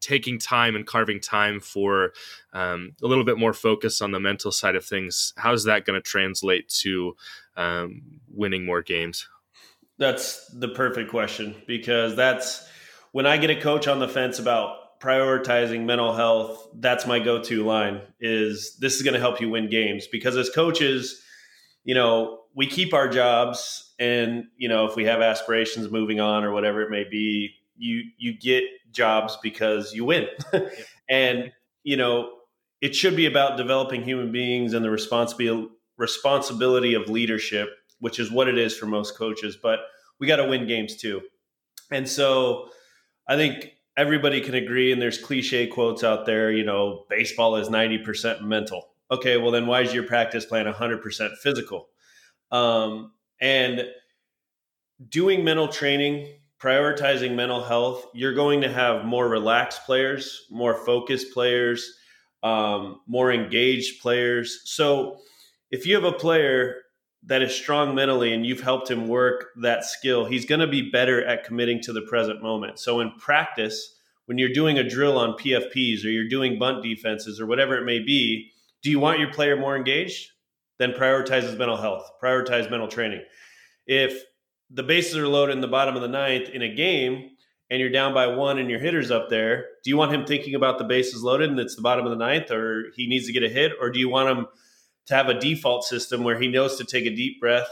taking time and carving time for um, a little bit more focus on the mental side of things how is that going to translate to um, winning more games that's the perfect question because that's when i get a coach on the fence about prioritizing mental health that's my go-to line is this is going to help you win games. Because as coaches you know we keep our jobs and you know if we have aspirations moving on or whatever it may be you you get jobs because you win. *laughs* And you know it should be about developing human beings and the responsibility responsibility of leadership which is what it is for most coaches but we got to win games too. And so i think everybody can agree, and there's cliche quotes out there, you know, baseball is 90% mental. Okay, well, then why is your practice plan 100% physical? Um, and doing mental training, prioritizing mental health, you're going to have more relaxed players, more focused players, um, more engaged players. So if you have a player that is strong mentally and you've helped him work that skill, he's going to be better at committing to the present moment. So in practice, when you're doing a drill on PFPs or you're doing bunt defenses or whatever it may be, do you want your player more engaged? Then prioritize his mental health, prioritize mental training. If the bases are loaded in the bottom of the ninth in a game and you're down by one and your hitter's up there, do you want him thinking about the bases loaded and it's the bottom of the ninth or he needs to get a hit? Or do you want him to have a default system where he knows to take a deep breath,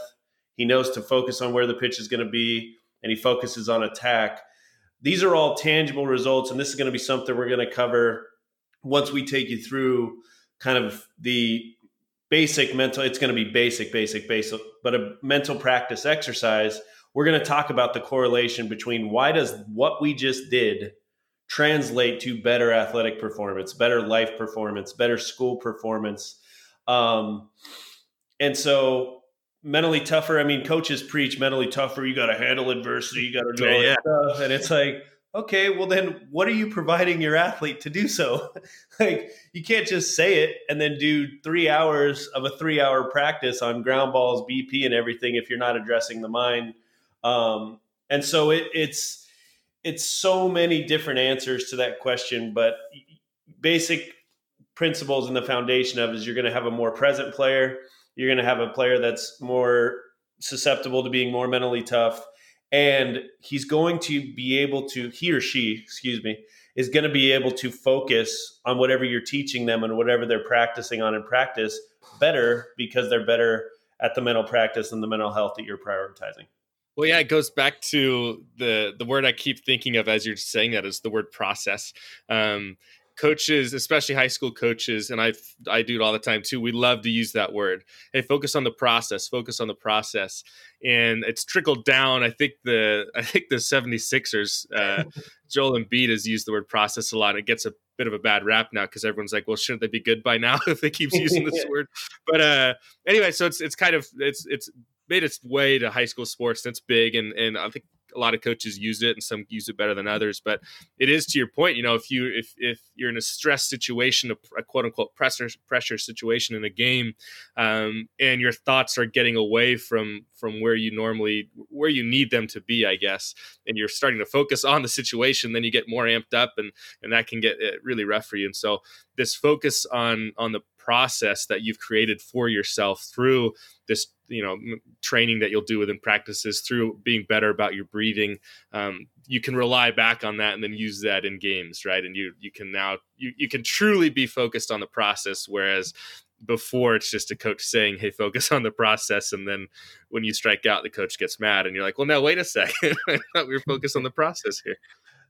he knows to focus on where the pitch is going to be, and he focuses on attack. These are all tangible results, and this is going to be something we're going to cover once we take you through kind of the basic mental. It's going to be basic, basic, basic, but a mental practice exercise. We're going to talk about the correlation between why does what we just did translate to better athletic performance, better life performance, better school performance um, and so mentally tougher. I mean, coaches preach mentally tougher. You got to handle adversity. You got to do all yeah, yeah. stuff. And it's like, okay, well then, what are you providing your athlete to do so? *laughs* like, you can't just say it and then do three hours of a three-hour practice on ground balls, BP, and everything if you're not addressing the mind. Um, and so it, it's it's so many different answers to that question, but basic principles and the foundation of is you're going to have a more present player. You're going to have a player that's more susceptible to being more mentally tough. And he's going to be able to, he or she, excuse me, is going to be able to focus on whatever you're teaching them and whatever they're practicing on in practice better because they're better at the mental practice and the mental health that you're prioritizing. Well, yeah, it goes back to the the word I keep thinking of as you're saying that is the word process. Um, coaches, especially high school coaches, and I I do it all the time too. We love to use that word. Hey, focus on the process. Focus on the process, and it's trickled down. I think the I think the 76ers, uh, *laughs* Joel Embiid has used the word process a lot. It gets a bit of a bad rap now because everyone's like, well, shouldn't they be good by now *laughs* if they keeps using this *laughs* word? But uh, anyway, so it's it's kind of it's it's made its way to high school sports. That's big, and and I think a lot of coaches use it and some use it better than others but it is to your point you know if you if if you're in a stress situation a, a quote unquote pressure pressure situation in a game um, and your thoughts are getting away from from where you normally where you need them to be i guess and you're starting to focus on the situation then you get more amped up and and that can get uh, really rough for you. And so this focus on on the process that you've created for yourself through this you know training that you'll do within practices through being better about your breathing um, you can rely back on that and then use that in games right? And you you can now you, you can truly be focused on the process whereas before it's just a coach saying hey focus on the process and then when you strike out the coach gets mad and you're like well now wait a second *laughs* i thought we were focused on the process here.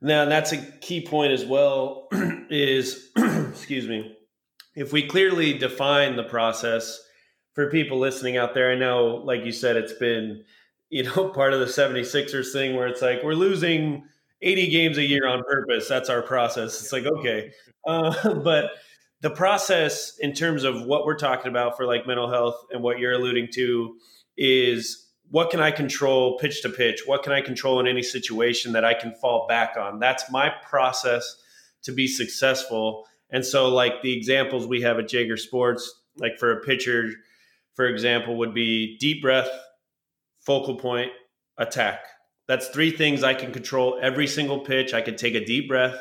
Now that's a key point as well *clears throat* is *clears throat* excuse me if we clearly define the process for people listening out there, I know, like you said, it's been, you know, *laughs* part of the 76ers thing where it's like we're losing 80 games a year on purpose. That's our process. It's like, okay. Uh, *laughs* but the process in terms of what we're talking about for like mental health and what you're alluding to is what can I control pitch to pitch? What can I control in any situation that I can fall back on? That's my process to be successful. And so, like the examples we have at Jaeger Sports, like for a pitcher, for example, would be deep breath, focal point, attack. That's three things I can control every single pitch. I can take a deep breath,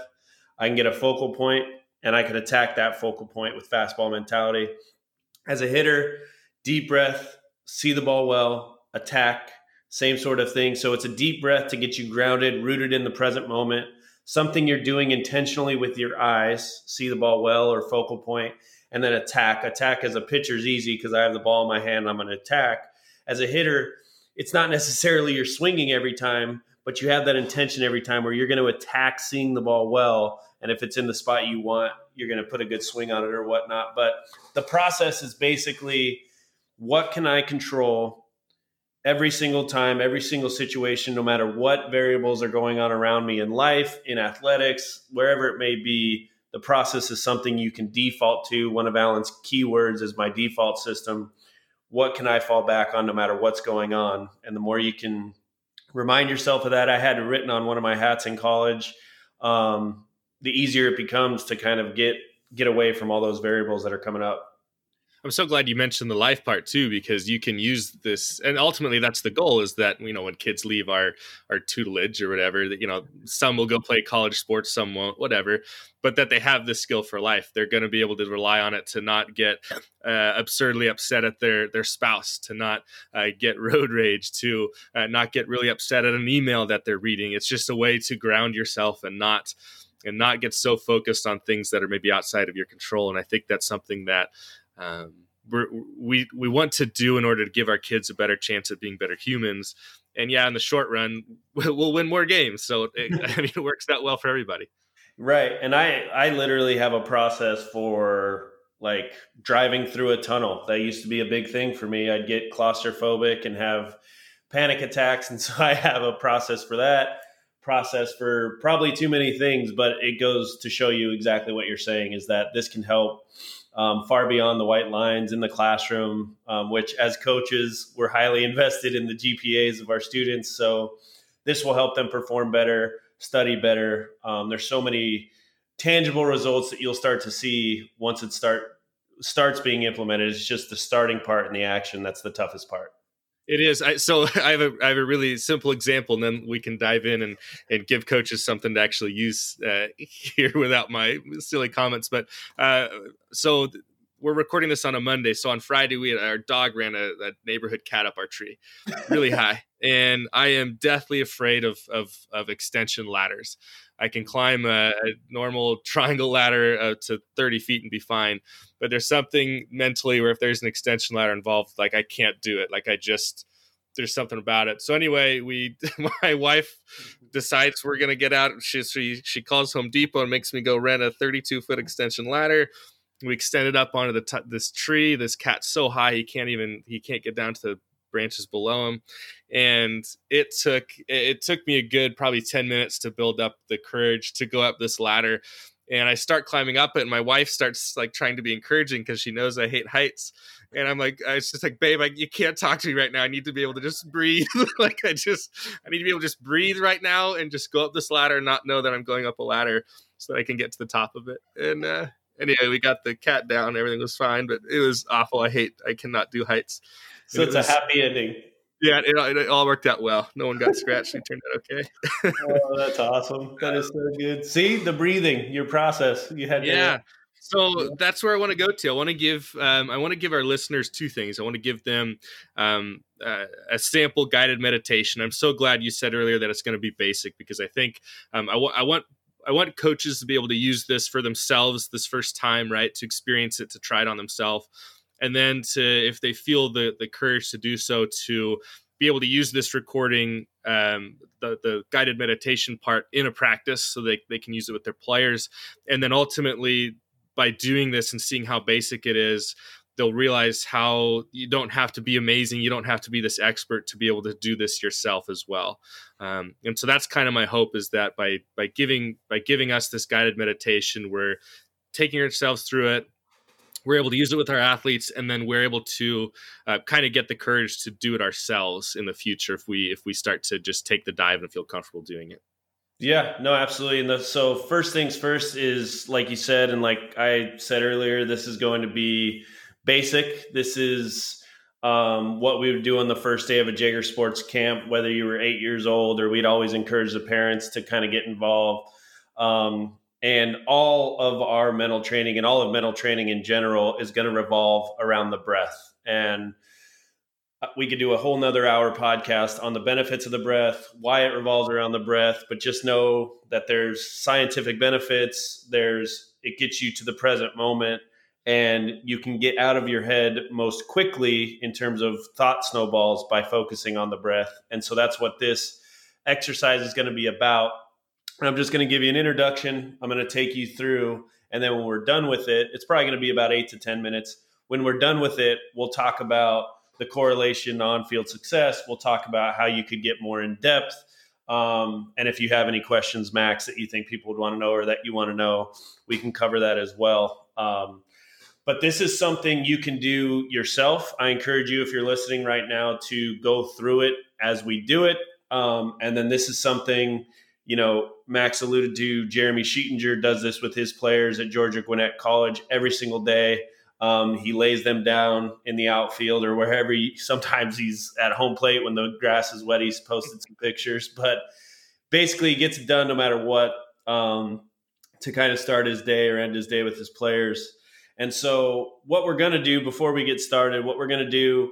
I can get a focal point, and I can attack that focal point with fastball mentality. As a hitter, deep breath, see the ball well, attack, same sort of thing. So it's a deep breath to get you grounded, rooted in the present moment, something you're doing intentionally with your eyes, see the ball well or focal point, and then attack. Attack as a pitcher is easy because I have the ball in my hand. I'm going to attack. As a hitter, it's not necessarily you're swinging every time, but you have that intention every time where you're going to attack seeing the ball well. And if it's in the spot you want, you're going to put a good swing on it or whatnot. But the process is basically what can I control every single time, every single situation, no matter what variables are going on around me in life, in athletics, wherever it may be the process is something you can default to. One of Alan's keywords is my default system. What can I fall back on no matter what's going on? And the more you can remind yourself of that, I had it written on one of my hats in college. Um, the easier it becomes to kind of get get away from all those variables that are coming up. I'm so glad you mentioned the life part too, because you can use this, and ultimately that's the goal. Is that you know when kids leave our our tutelage or whatever, that you know some will go play college sports, some won't, whatever, but that they have this skill for life. They're going to be able to rely on it to not get uh, absurdly upset at their their spouse, to not uh, get *laughs* road rage, to uh, not get really upset at an email that they're reading. It's just a way to ground yourself and not and not get so focused on things that are maybe outside of your control. And I think that's something that um, we we want to do in order to give our kids a better chance at being better humans. And yeah, in the short run, *laughs* we'll win more games. So it, *laughs* I mean, it works out well for everybody. Right, and I I literally have a process for like driving through a tunnel. That used to be a big thing for me. I'd get claustrophobic and have panic attacks, and *laughs* so I have a process for that. Process for probably too many things, but it goes to show you exactly what you're saying is that this can help um, far beyond the white lines in the classroom, um, which as coaches, we're highly *laughs* invested in the GPAs of our students. So this will help them perform better, study better. Um, there's so many tangible results that you'll start to see once it start starts being implemented. It's just the starting part and the action that's the toughest part. It is. I, so *laughs* I have a I have a really simple example, and then we can dive in and and give coaches something to actually use uh, *laughs* here without my silly comments. But uh, so we're recording this on a Monday. So on Friday, we had, our dog ran a, a, neighborhood cat up our tree, really *laughs* high, and I am deathly afraid of of, of extension ladders. I can climb a, a normal triangle ladder uh, to 30 feet and be fine. But there's something mentally where if there's an extension ladder involved, like I can't do it. Like I just, there's something about it. So anyway, we *laughs* my wife decides we're gonna get out. She she she calls Home Depot and makes me go rent a 32 foot extension ladder. We extended up onto the t- this tree. This cat's so high he can't even he can't get down to the branches below him and it took it took me a good probably 10 minutes to build up the courage to go up this ladder and I start climbing up it, and my wife starts like trying to be encouraging because she knows I hate heights. And I'm like, I was just like, babe, I, you can't talk to me right now. I need to be able to just breathe. *laughs* like, I just, I need to be able to just breathe right now and just go up this ladder and not know that I'm going up a ladder so that I can get to the top of it. And uh, anyway, we got the cat down. Everything was fine, but it was awful. I hate, I cannot do heights. So it's it was, a happy ending. Yeah, it, it, all worked out well. No one got scratched. It turned out okay. *laughs* oh, that's awesome. That is so good. See the breathing, your process. You had yeah. So that's where I want to go to. I want to give um, I want to give our listeners two things. I want to give them um, uh, a sample guided meditation. I'm so glad you said earlier that it's going to be basic because I think um, I, w- I want I want coaches to be able to use this for themselves this first time, right? To experience it, to try it on themselves and then to if they feel the the courage to do so to be able to use this recording um, the the guided meditation part in a practice so they, they can use it with their players and then ultimately by doing this and seeing how basic it is they'll realize how you don't have to be amazing you don't have to be this expert to be able to do this yourself as well. Um, and so that's kind of my hope is that by by giving by giving us this guided meditation we're taking ourselves through it we're able to use it with our athletes and then we're able to uh, kind of get the courage to do it ourselves in the future if we if we start to just take the dive and feel comfortable doing it. Yeah no absolutely. And the, so first things first is like you said and like i said earlier this is going to be basic. This is um, what we would do on the first day of a Jaeger Sports camp, whether you were eight years old or we'd always encourage the parents to kind of get involved. Um, and all of our mental training and all of mental training in general is going to revolve around the breath. And uh, we could do a whole nother hour podcast on the benefits of the breath why it revolves around the breath but just know that there's scientific benefits there's it gets you to the present moment and you can get out of your head most quickly in terms of thought snowballs by focusing on the breath and so that's what this exercise is going to be about I'm just going to give you an introduction. I'm going to take you through. And then when we're done with it, it's probably going to be about eight to 10 minutes. When we're done with it, we'll talk about the correlation on field success. We'll talk about how you could get more in depth. Um, and if you have any questions, Max, that you think people would want to know or that you want to know, we can cover that as well. Um, but this is something you can do yourself. I encourage you, if you're listening right now, to go through it as we do it. Um, and then this is something you know, Max alluded to Jeremy Sheetinger does this with his players at Georgia Gwinnett College every single day. Um, he lays them down in the outfield or wherever. He, *laughs* sometimes he's at home plate when the grass is wet. He's posted some pictures, but basically he gets it done no matter what um, to kind of start his day or end his day with his players. And so, what we're going to do before we get started, what we're going to do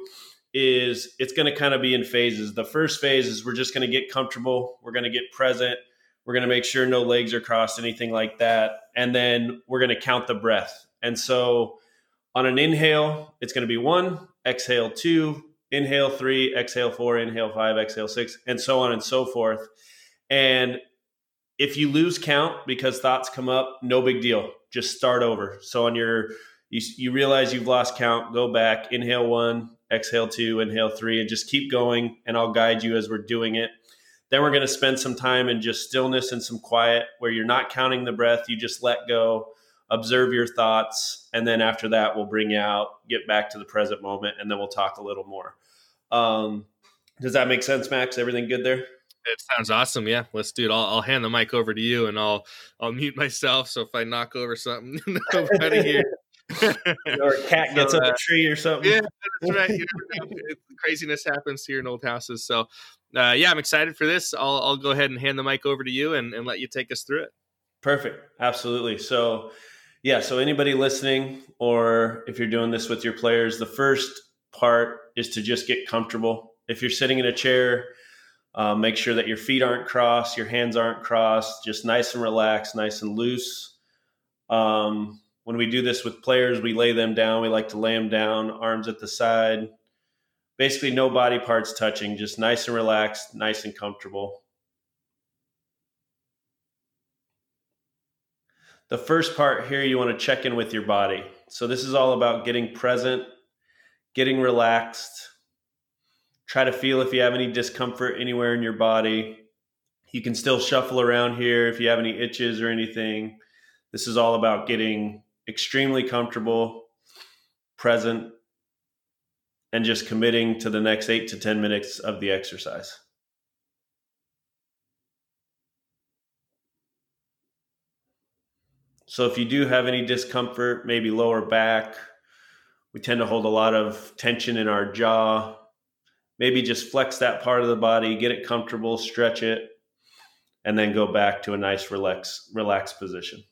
is it's going to kind of be in phases. The first phase is we're just going to get comfortable, we're going to get present, we're going to make sure no legs are crossed, anything like that. And then we're going to count the breath. And so on an inhale, it's going to be one, exhale two, inhale three, exhale four, inhale five, exhale six, and so on and so forth. And if you lose count because thoughts come up, no big deal. Just start over. So on your you, you realize you've lost count, go back, inhale one, exhale two, inhale three, and just keep going. And I'll guide you as we're doing it. Then we're going to spend some time in just stillness and some quiet where you're not counting the breath. You just let go, observe your thoughts. And then after that, we'll bring you out, get back to the present moment, and then we'll talk a little more. Um, does that make sense, Max? Everything good there? It sounds awesome. Yeah, let's do it. I'll, I'll, hand the mic over to you, and I'll I'll mute myself. So if I knock over something, *laughs* nobody *laughs* here *laughs* or a cat gets so, up uh, a tree or something. Yeah, that's right. You know, craziness happens here in old houses. So, uh, yeah, I'm excited for this. I'll, I'll go ahead and hand the mic over to you and, and let you take us through it. Perfect. Absolutely. So, yeah, so anybody listening, or if you're doing this with your players, the first part is to just get comfortable. If you're sitting in a chair, uh, make sure that your feet aren't crossed, your hands aren't crossed, just nice and relaxed, nice and loose. Um, when we do this with players, we lay them down. We like to lay them down, arms at the side, Basically, no body parts touching, just nice and relaxed, nice and comfortable. The first part here, you want to check in with your body. So, this is all about getting present, getting relaxed. Try to feel if you have any discomfort anywhere in your body. You can still shuffle around here if you have any itches or anything. This is all about getting extremely comfortable, present, and just committing to the next eight to 10 minutes of the exercise. So, if you do have any discomfort, maybe lower back, we tend to hold a lot of tension in our jaw. Maybe just flex that part of the body, get it comfortable, stretch it, and then go back to a nice relax, relaxed position.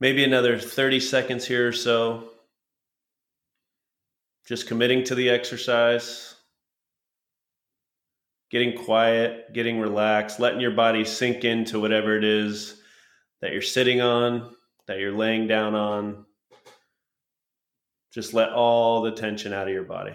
maybe another 30 seconds here or so. Just committing to the exercise, getting quiet, getting relaxed, letting your body sink into whatever it is that you're sitting on, that you're laying down on. Just let all the tension out of your body.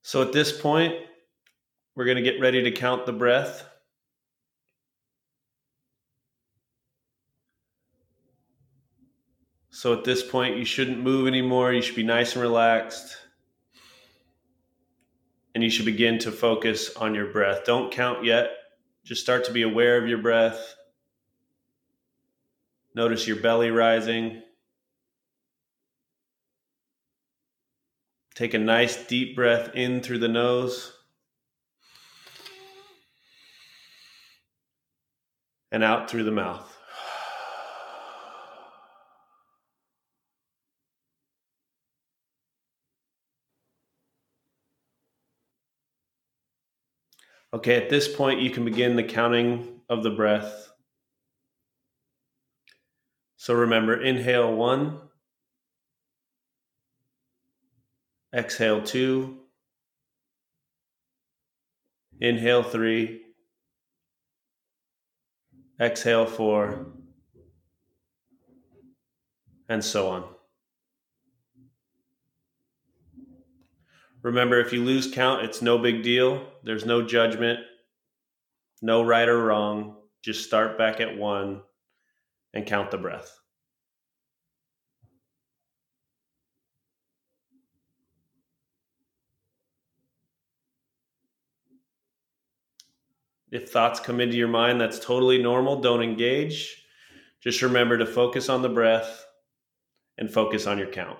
So at this point, we're going to get ready to count the breath. So at this point, you shouldn't move anymore. You should be nice and relaxed. And you should begin to focus on your breath. Don't count yet. Just start to be aware of your breath. Notice your belly rising. Take a nice deep breath in through the nose and out through the mouth. Okay, at this point, you can begin the counting of the breath. So remember, inhale one. Exhale two. Inhale three. Exhale four. And so on. Remember, if you lose count, it's no big deal. There's no judgment, no right or wrong. Just start back at one and count the breath. If thoughts come into your mind, that's totally normal. Don't engage. Just remember to focus on the breath and focus on your count.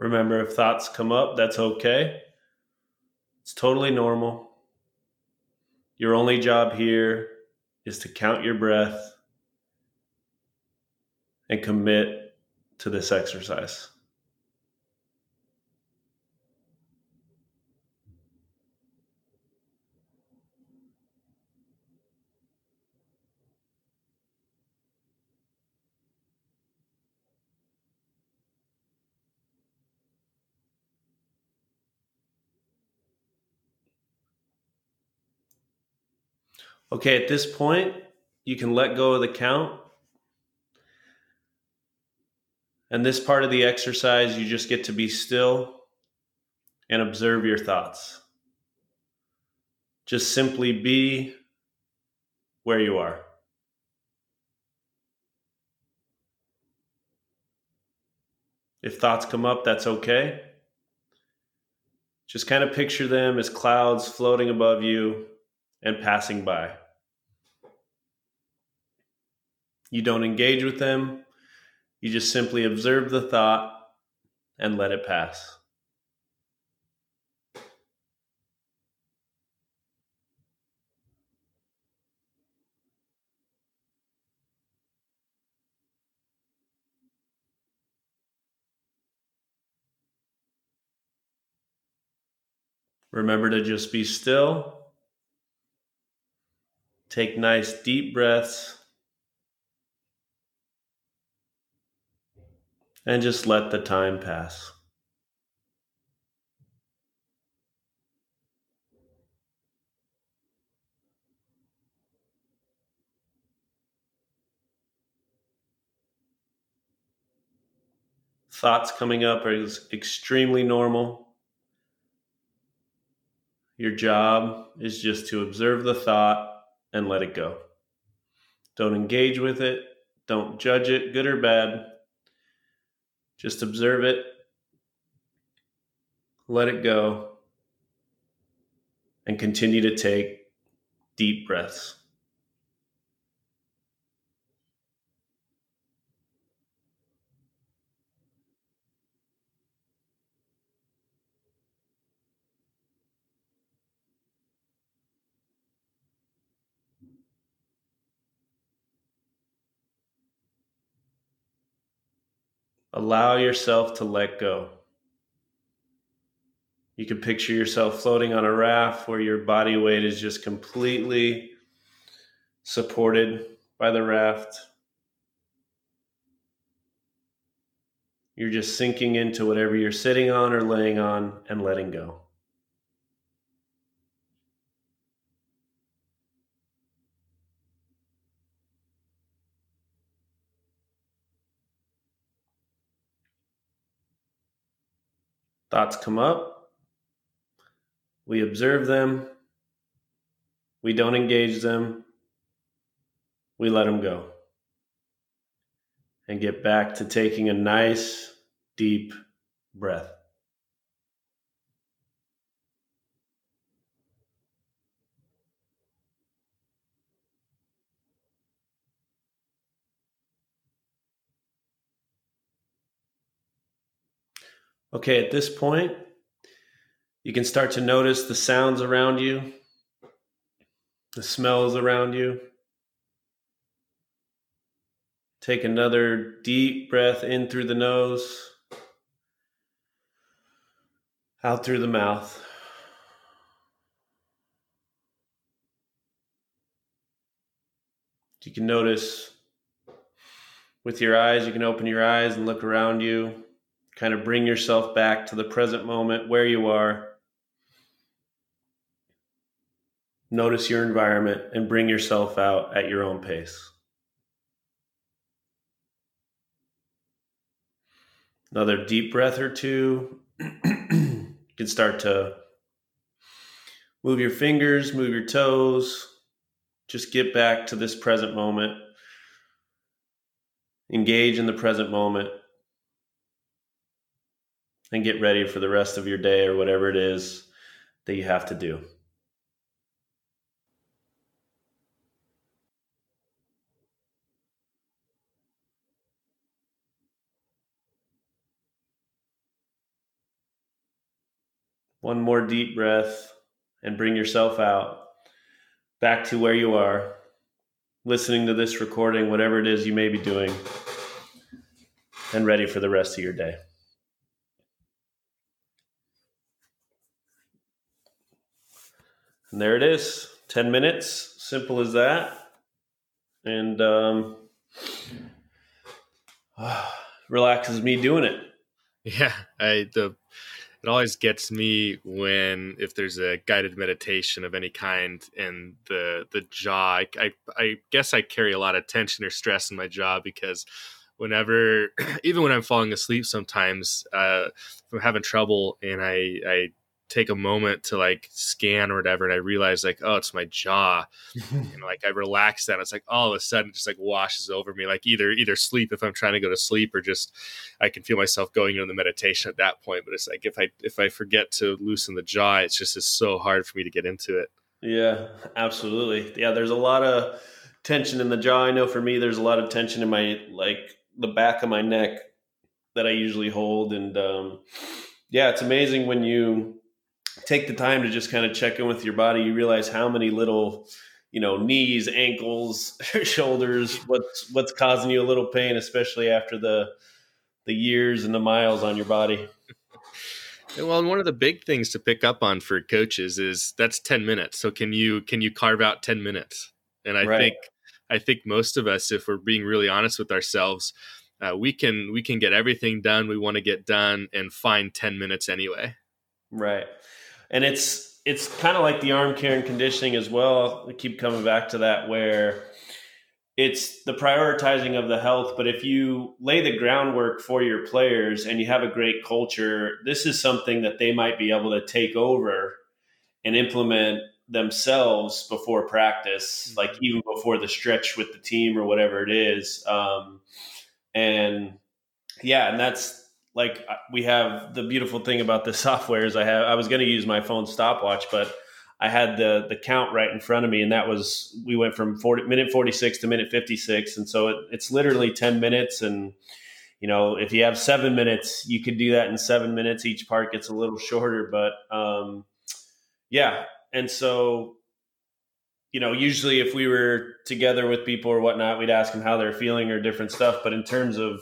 Remember, if thoughts come up, that's okay. It's totally normal. Your only job here is to count your breath and commit to this exercise. Okay, at this point, you can let go of the count. And this part of the exercise, you just get to be still and observe your thoughts. Just simply be where you are. If thoughts come up, that's okay. Just kind of picture them as clouds floating above you and passing by. You don't engage with them, you just simply observe the thought and let it pass. Remember to just be still. Take nice deep breaths. And just let the time pass. Thoughts coming up is extremely normal. Your job is just to observe the thought and let it go. Don't engage with it. Don't judge it, good or bad. Just observe it. Let it go. And continue to take deep breaths. Allow yourself to let go. You can picture yourself floating on a raft where your body weight is just completely supported by the raft. You're just sinking into whatever you're sitting on or laying on and letting go. Thoughts come up. We observe them. We don't engage them. We let them go. And get back to taking a nice, deep breath. Okay, at this point, you can start to notice the sounds around you, the smells around you. Take another deep breath in through the nose, out through the mouth. You can notice with your eyes, you can open your eyes and look around you kind of bring yourself back to the present moment where you are. Notice your environment and bring yourself out at your own pace. Another deep breath or two. you *clears throat* can start to move your fingers, move your toes. Just get back to this present moment. Engage in the present moment and get ready for the rest of your day or whatever it is that you have to do. One more deep breath and bring yourself out back to where you are, listening to this recording, whatever it is you may be doing, and ready for the rest of your day. And there it is 10 minutes, simple as that. And um, *sighs* relaxes me doing it. Yeah, I the it always gets me when if there's a guided meditation of any kind and the the jaw I, I, I guess i carry a lot of tension or stress in my jaw because whenever *clears throat* even when i'm falling asleep sometimes uh i'm having trouble and i i take a moment to like scan or whatever, and I realize like, oh, it's my jaw, *laughs* and like I relax that. It's like all of a sudden, just like washes over me. Like either either sleep if I'm trying to go to sleep, or just I can feel myself going into the meditation at that point. But it's like if I if I forget to loosen the jaw, it's just it's so hard for me to get into it. Yeah, absolutely. Yeah, there's a lot of tension in the jaw. I know for me, there's a lot of tension in my like the back of my neck that I usually hold, and um, yeah, it's amazing when you take the time to just kind of check in with your body. You realize how many little you know knees ankles *laughs* shoulders what's what's causing you a little pain especially after the the years and the miles on your body well, one of the big things to pick up on for coaches is that's 10 minutes. So can you can you carve out 10 minutes? And I right. think I think most of us if we're being really honest with ourselves, uh, we can we can get everything done we want to get done and find 10 minutes anyway. Right. And it's it's kind of like the arm care and conditioning as well. I keep coming back to that where it's the prioritizing of the health. But if you lay the groundwork for your players and you have a great culture, this is something that they might be able to take over and implement themselves before practice, mm-hmm. like even before the stretch with the team or whatever it is. Um, and yeah, and that's like we have the beautiful thing about the *laughs* software is I have I was going to use my phone stopwatch, but I had the the count right in front of me, and that was we went from 40, minute forty six to minute fifty six, and so it, it's literally ten minutes. And you know, if you have seven minutes, you could do that in seven minutes. Each part gets a little shorter, but um, yeah. And so, you know, usually if we were together with people or whatnot, we'd ask them how they're feeling or different stuff. But in terms of,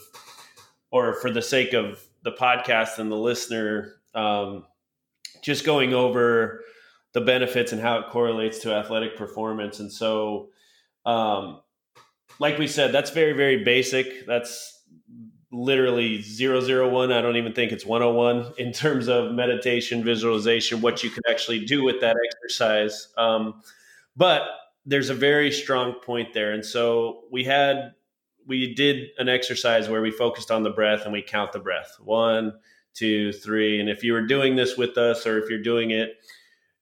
or for the sake of the podcast and the listener, um, just going over the benefits and how it correlates to athletic performance. And so, um, like we said, that's very, very basic. That's literally 001. I don't even think it's 101 *laughs* in terms of meditation, visualization, what you can actually do with that exercise. Um, but there's a very strong point there. And so we had, we did an exercise where we focused on the breath and we count the breath one, two, three. And if you were doing this with us or if you're doing it,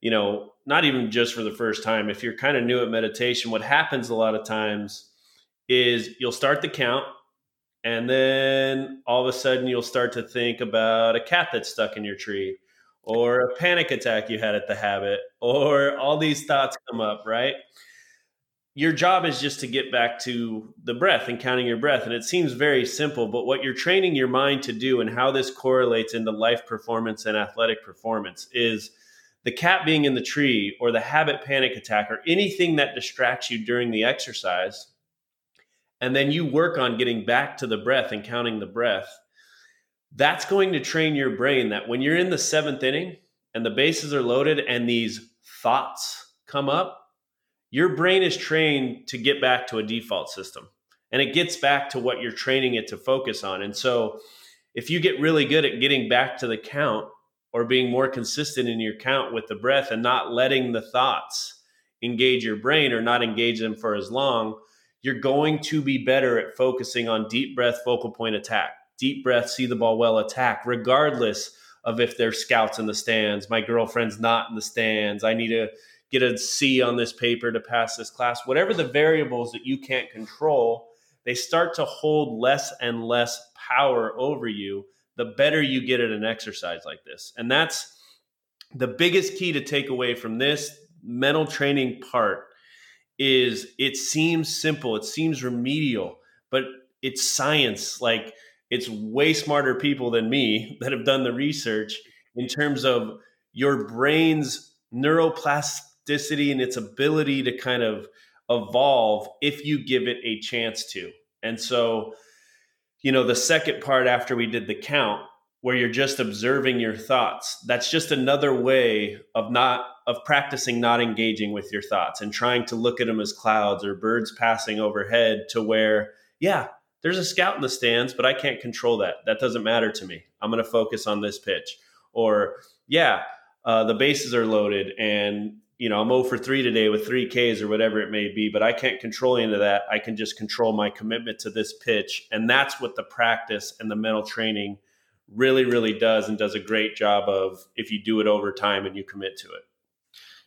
you know, not even just for the first time, if you're kind of new at meditation, what happens a lot of times is you'll start the count and then all of a sudden you'll start to think about a cat that's stuck in your tree or a panic attack you had at the habit or all these thoughts come up, right? Your job is just to get back to the breath and counting your breath. And it seems very simple, but what you're training your mind to do and how this correlates into life performance and athletic performance is – the cat being in the tree or the habit panic attack or anything that distracts you during the exercise, and then you work on getting back to the breath and counting the breath, that's going to train your brain that when you're in the seventh inning and the bases are loaded and these thoughts come up, your brain is trained to get back to a default system and it gets back to what you're training it to focus on. And so if you get really good at getting back to the count, or being more consistent in your count with the breath and not letting the thoughts engage your brain or not engage them for as long, you're going to be better at focusing on deep breath, focal point attack, deep breath, see the ball well attack, regardless of if there's scouts in the stands. My girlfriend's not in the stands. I need to get a C on this paper to pass this class. Whatever the variables that you can't control, they start to hold less and less power over you the better you get at an exercise like this. And that's the biggest key to take away from this mental training part is it seems simple, it seems remedial, but it's science. Like it's way smarter people than me *laughs* that have done the research in terms of your brain's neuroplasticity and its ability to kind of evolve if you give it a chance to. And so you know, the second part after we did the count, where you're just observing your thoughts, that's just another way of not of practicing not engaging with your thoughts and trying to look at them as clouds or birds passing overhead to where, yeah, there's a scout in the stands, but I can't control that. That doesn't matter to me. I'm going to focus on this pitch. Or, yeah, uh, the bases are loaded and you know, I'm 0 for 3 today with three Ks or whatever it may be, but I can't control any of that. I can just control my commitment to this pitch. And that's what the practice and the mental training really, really does and does a great job of if you do it over time and you commit to it.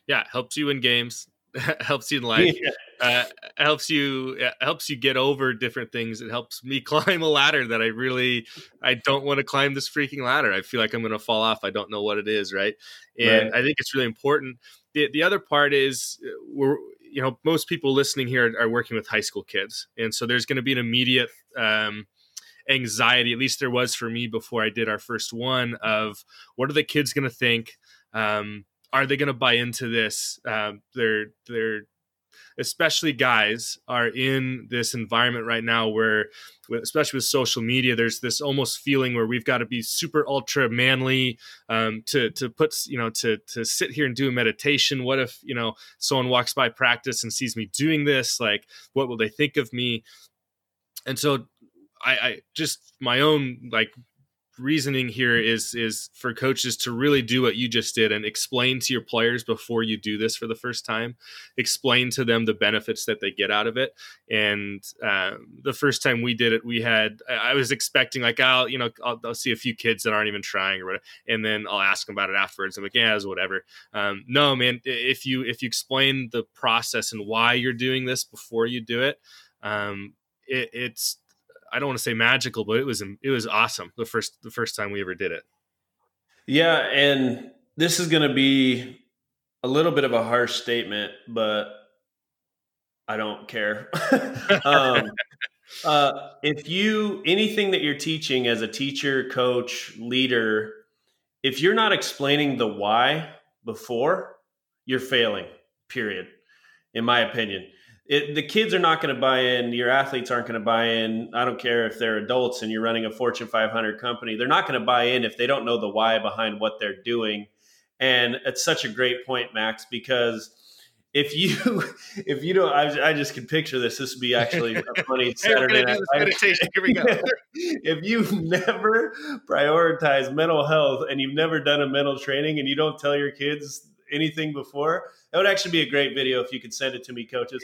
Yeah, helps you in games, *laughs* helps you in life, yeah. uh, helps you helps you get over different things. It helps me *laughs* climb a ladder that I really I don't want to climb this freaking ladder. I feel like I'm going to fall off. I don't know what it is, right? And right. I think it's really important. The the other part is uh, we're you know most people listening here are, are working with high school kids, and so there's going to be an immediate um, anxiety. At least there was for me before I did our first one. Of what are the kids going to think? Um, are they going to buy into this? Um, they're they're especially guys are in this environment right now where especially with social media there's this almost feeling where we've got to be super ultra manly um, to to put you know to to sit here and do a meditation. What if you know someone walks by practice and sees me doing this? Like what will they think of me? And so I, I just my own like reasoning here is is for coaches to really do what you just did and explain to your players before you do this for the first time. Explain to them the benefits that they get out of it. And um, the first time we did it we had i was expecting like i'll you know I'll, I'll, see a few kids that aren't even trying or whatever and then i'll ask them about it afterwards. I'm like yeah it's whatever. Um, no man if you if you explain the process and why you're doing this before you do it um, it, it's I don't want to say magical, but it was it was awesome the first the first time we ever did it. Yeah, and this is going to be a little bit of a harsh statement, but I don't care. *laughs* um, *laughs* uh, if you anything that you're teaching as a teacher, coach, leader, if you're not explaining the why before, you're failing. Period. In my opinion it, the kids are not going to buy in. Your athletes aren't going to buy in. I don't care if they're adults and you're running a Fortune 500 company. They're not going to buy in if they don't know the why behind what they're doing. And it's such a great point, Max, because if you *laughs* if you don't, I, I just can picture this. This would be actually a *laughs* funny Saturday night meditation. Here we go. *laughs* if you've never prioritized mental health and you've never done a mental training and you don't tell your kids anything before, that would actually be a great video if you could send it to me, coaches.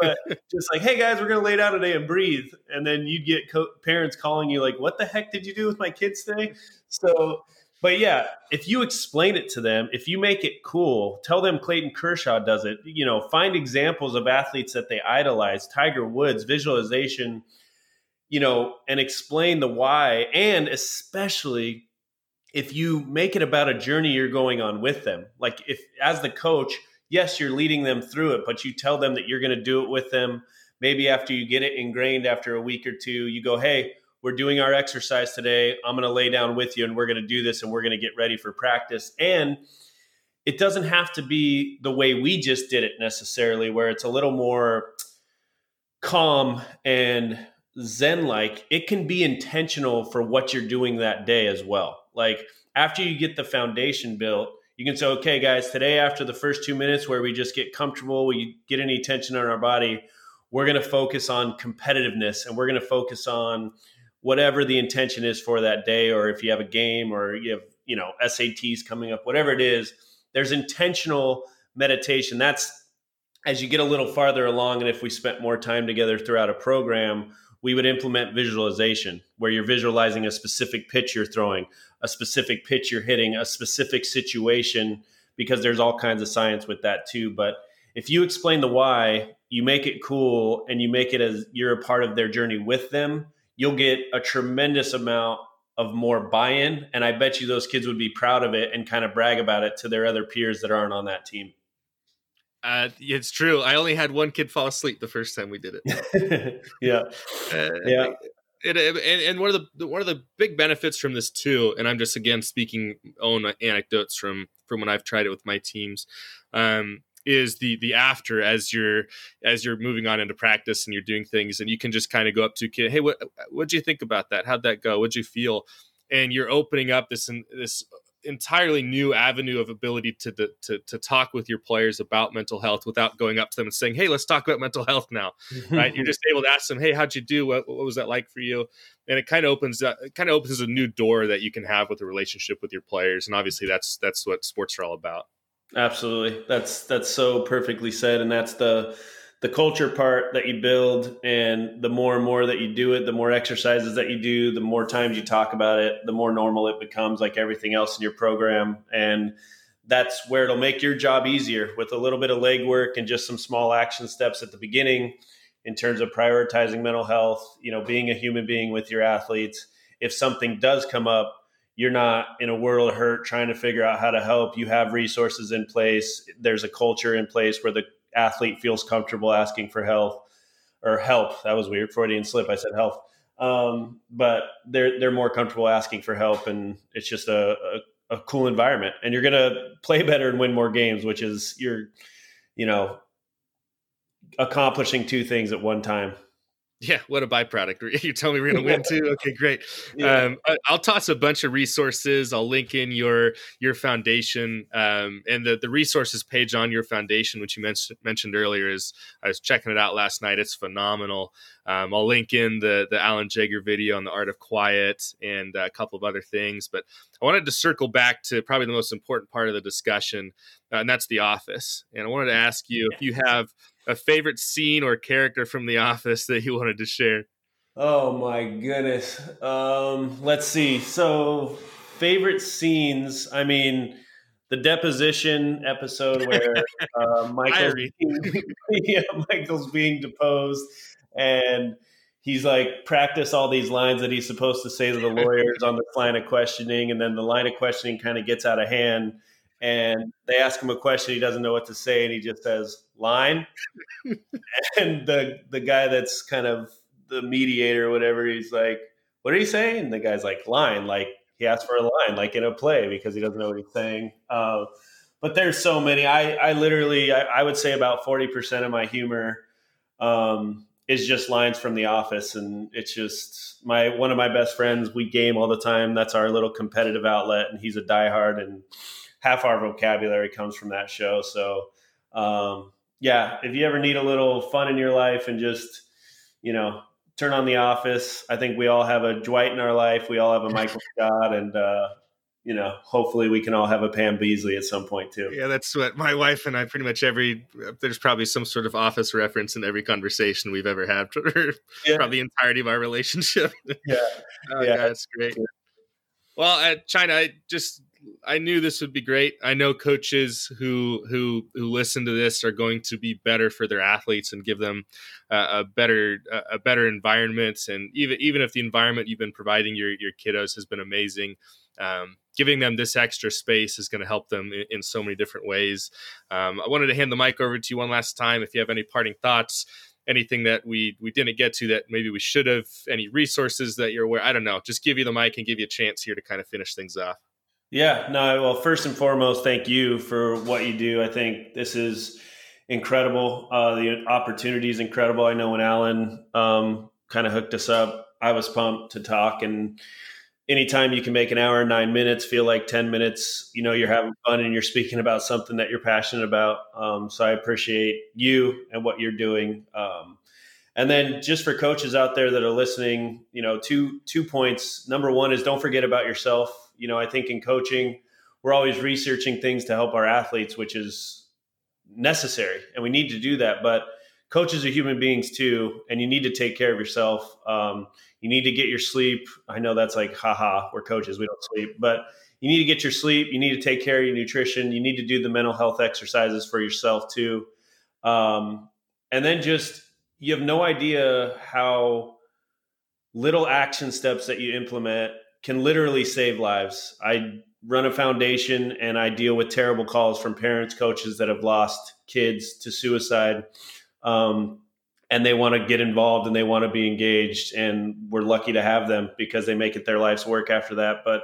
but *laughs* just like, hey guys, we're gonna lay down today and breathe, and then you'd get co- parents calling you like, "What the heck did you do with my kids today?" So, but yeah, if you explain it to them, if you make it cool, tell them Clayton Kershaw does it. You know, find examples of athletes that they idolize, Tiger Woods, visualization. You know, and explain the why, and especially if you make it about a journey you're going on with them like if as the coach yes you're leading them through it but you tell them that you're going to do it with them. Maybe after you get it ingrained after a week or two you go hey we're doing our exercise today. I'm going to lay down with you and we're going to do this and we're going to get ready for practice. And it doesn't have to be the way we just did it necessarily where it's a little more calm and zen like it can be intentional for what you're doing that day as well like after you get the foundation built, you can say, okay, guys, today after the first two minutes where we just get comfortable, we get any tension on our body, we're going to focus on competitiveness and we're going to focus on whatever the intention is for that day, or if you have a game or you have, you know, SATs coming up, whatever it is, there's intentional meditation. That's as you get a little farther along, and if we spent more time together throughout a program, we would implement visualization where you're visualizing a specific pitch you're throwing, a specific pitch you're hitting, a specific situation, because there's all kinds of science with that too. But if you explain the why, you make it cool and you make it as you're a part of their journey with them, you'll get a tremendous amount of more buy-in and i bet you those kids would be proud of it and kind of brag about it to their other peers that aren't on that team uh, it's true. I only had one kid fall asleep the first time we did it. *laughs* yeah, uh, yeah. and, and one of the one of the big benefits from this too, and I'm just again speaking own anecdotes from from when I've tried it with my teams, um, is the the after as you're as you're moving on into practice and you're doing things, and you can just kind of go up to kid, hey, what what'd you think about that? How'd that go? What'd you feel? And you're opening up this this entirely new avenue of ability to, to to talk with your players about mental health without going up to them and saying, "Hey, let's talk about mental health now." *laughs* right? You're just able to ask them, "Hey, how'd you do? What, what was that like for you?" And it kind of opens uh, it kind of opens a new door that you can have with a relationship with your players, and obviously that's that's what sports are all about. Absolutely, that's that's so perfectly said, and that's the the culture part that you build and the more and more that you do it the more exercises that you do the more times you talk about it the more normal it becomes like everything else in your program. And that's where it'll make your job easier with a little bit of legwork and just some small action steps at the beginning in terms of prioritizing mental health you know being a human being with your athletes. If something does come up you're not in a world of hurt trying to figure out how to help. You have resources in place. There's a culture in place where the athlete feels comfortable asking for help or help. That was weird. Freudian slip. I said health. Um, but they're they're more comfortable asking for help, and it's just a, a, a cool environment. And you're gonna play better and win more games, which is you're, you know, accomplishing two things at one time. Yeah, what a byproduct. *laughs* You tell me we're going to win too. Okay, great. Yeah. Um, I'll toss a bunch of resources. I'll link in your your foundation um, and the the resources page on your foundation, which you mentioned mentioned earlier. Is I was checking it out last night. It's phenomenal. Um, I'll link in the the Alan Jaeger video on the art of quiet and a couple of other things. But I wanted to circle back to probably the most important part of the discussion, uh, and that's the office. And I wanted to ask you if you have a favorite scene or character from The Office that you wanted to share? Oh my goodness. Um, let's see. So, favorite scenes. I mean, the deposition episode where *laughs* uh, Michael's, being, *laughs* yeah, Michael's being deposed, and he's like practice all these lines that he's supposed to say to the lawyers on the line of questioning, and then the line of questioning kind of gets out of hand and they ask him a question he doesn't know what to say and he just says line? *laughs* And the the guy that's kind of the mediator or whatever he's like what are you saying? And the guy's like line like he asked for a line like in a play because he doesn't know what he's saying. Uh, but there's so many i i literally I, I, would say about 40% of my humor um, is just lines from the office and it's just my one of my best friends we game all the time that's our little competitive outlet and he's a diehard and half our vocabulary comes from that show. So, um, yeah, if you ever need a little fun in your life and just, you know, turn on The Office, I think we all have a Dwight in our life. We all have a Michael *laughs* Scott, and uh, you know, hopefully we can all have a Pam Beesly at some point too. Yeah, that's what my wife and I pretty much every there's probably some sort of office reference in every conversation we've ever had *laughs* for yeah. probably the entirety of our relationship. *laughs* Yeah. oh, yeah, that's great. Well, uh, China, I just I knew this would be great. I know coaches who who who listen to this are going to be better for their athletes and give them uh, a better a better environment. And even even if the environment you've been providing your your kiddos has been amazing, um, giving them this extra space is going to help them in, in, so many different ways. Um, I wanted to hand the mic over to you one last time. If you have any parting thoughts, anything that we we didn't get to that maybe we should have, any resources that you're aware, I don't know. Just give you the mic and give you a chance here to kind of finish things off. Yeah, no, well, first and foremost, thank you for what you do. I think this is incredible. Uh, the opportunity is incredible. I know when Alan um, kind of hooked us up, I was pumped to talk. And anytime you can make an hour nine minutes feel like 10 minutes, you know, you're having fun and you're speaking about something that you're passionate about. Um, so I appreciate you and what you're doing. Um, and then just for coaches out there that are listening, you know, two two points. Number one is don't forget about yourself you know, I think in coaching, we're always researching things to help our athletes, which is necessary, and we need to do that. But coaches are human beings too, and you need to take care of yourself. Um, you need to get your sleep. I know that's like, haha, we're coaches, we don't sleep, but you need to get your sleep. You need to take care of your nutrition. You need to do the mental health exercises for yourself too. Um, and then just, you have no idea how little action steps that you implement can literally save lives. I run a foundation and I deal with terrible calls from parents, coaches that have lost kids to suicide. Um, and they want to get involved and they want to be engaged. And we're lucky to have them because they make it their life's work after that. But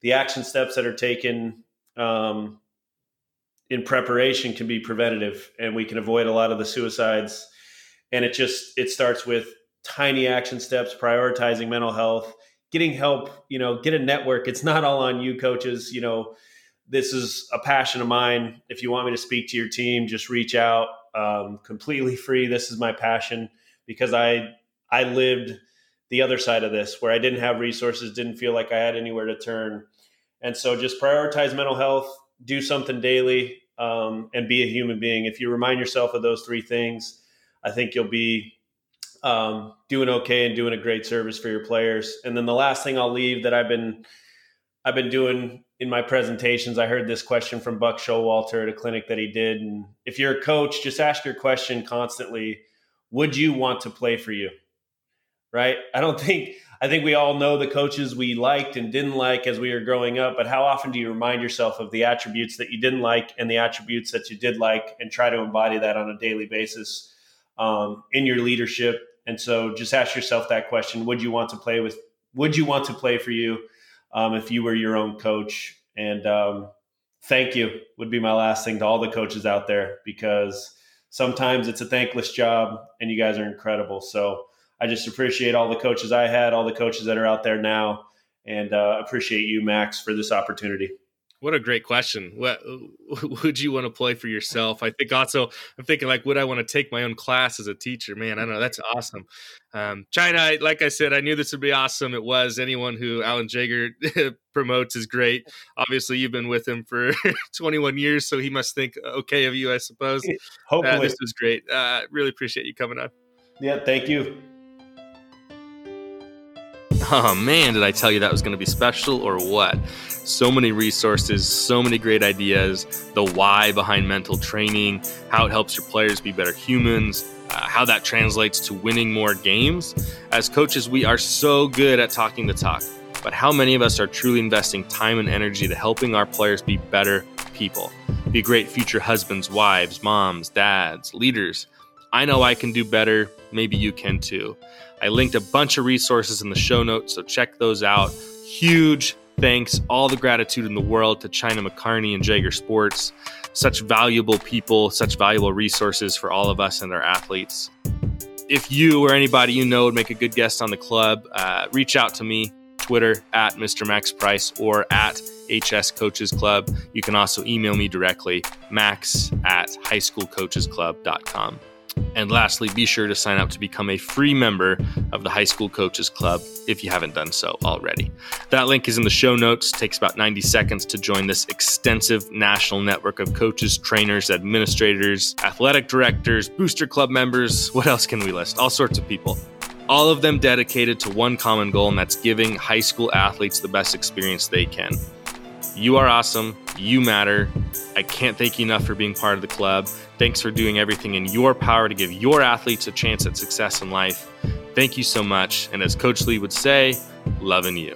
the action steps that are taken um, in preparation can be preventative and we can avoid a lot of the suicides. And it just, it starts with tiny action steps, prioritizing mental health getting help, you know, get a network. It's not all on you, coaches. You know, this is a passion of mine. If you want me to speak to your team, just reach out. Um, completely free. This is my passion because I I lived the other side of this where I didn't have resources, didn't feel like I had anywhere to turn, and so just prioritize mental health, do something daily, um, and be a human being. If you remind yourself of those three things, I think you'll be um, doing okay and doing a great service for your players. And then the last thing I'll leave that I've been I've been doing in my presentations. I heard this question from Buck Showalter at a clinic that he did, and if you're a coach, just ask your question constantly: Would you want to play for you? Right? I don't think I think we all know the coaches we liked and didn't like as we were growing up, but how often do you remind yourself of the attributes that you didn't like and the attributes that you did like, and try to embody that on a daily basis um, in your leadership and so just ask yourself that question: Would you want to play with? Would you want to play for you um, if you were your own coach? And um, thank you would be my last thing to all the coaches out there because sometimes it's a thankless job, and you guys are incredible. So I just appreciate all the coaches I had, all the coaches that are out there now, and uh, appreciate you, Max, for this opportunity. What a great question. What *laughs* would you want to play for yourself? I think also I'm thinking like, would I want to take my own class as a teacher? Man, I know that's awesome. Um, China, like I said, I knew this would be awesome. It was. Anyone who Alan Jaeger *laughs* promotes is great. Obviously, you've been with him for *laughs* 21 years, so he must think okay of you, I suppose. Hopefully, uh, this was great. Uh, really appreciate you coming on. Yeah, thank you. Oh man, did I tell you that was going to be special or what? So many resources, so many great ideas, the why behind mental training, how it helps your players be better humans, uh, how that translates to winning more games. As coaches, we are so good at talking the talk, but how many of us are truly investing time and energy to helping our players be better people, be great future husbands, wives, moms, dads, leaders? I know I can do better. Maybe you can too. I linked a bunch of resources in the show notes, so check those out. Huge thanks, all the gratitude in the world to China McCarney and Jaeger Sports. Such valuable people, such valuable resources for all of us and our athletes. If you or anybody you know would make a good guest on the club, uh, reach out to me, Twitter at Mr. Max Price or at HS Coaches Club. You can also email me directly, max at highschoolcoachesclub.com. And lastly, be sure to sign up to become a free member of the High School Coaches Club if you haven't done so already. That link is in the show notes. It takes about 90 seconds to join this extensive national network of coaches, trainers, administrators, athletic directors, booster club members. What else can we list? All sorts of people. All of them dedicated to one common goal, and that's giving high school athletes the best experience they can. You are awesome. You matter. I can't thank you enough for being part of the club. Thanks for doing everything in your power to give your athletes a chance at success in life. Thank you so much. And as Coach Lee would say, loving you.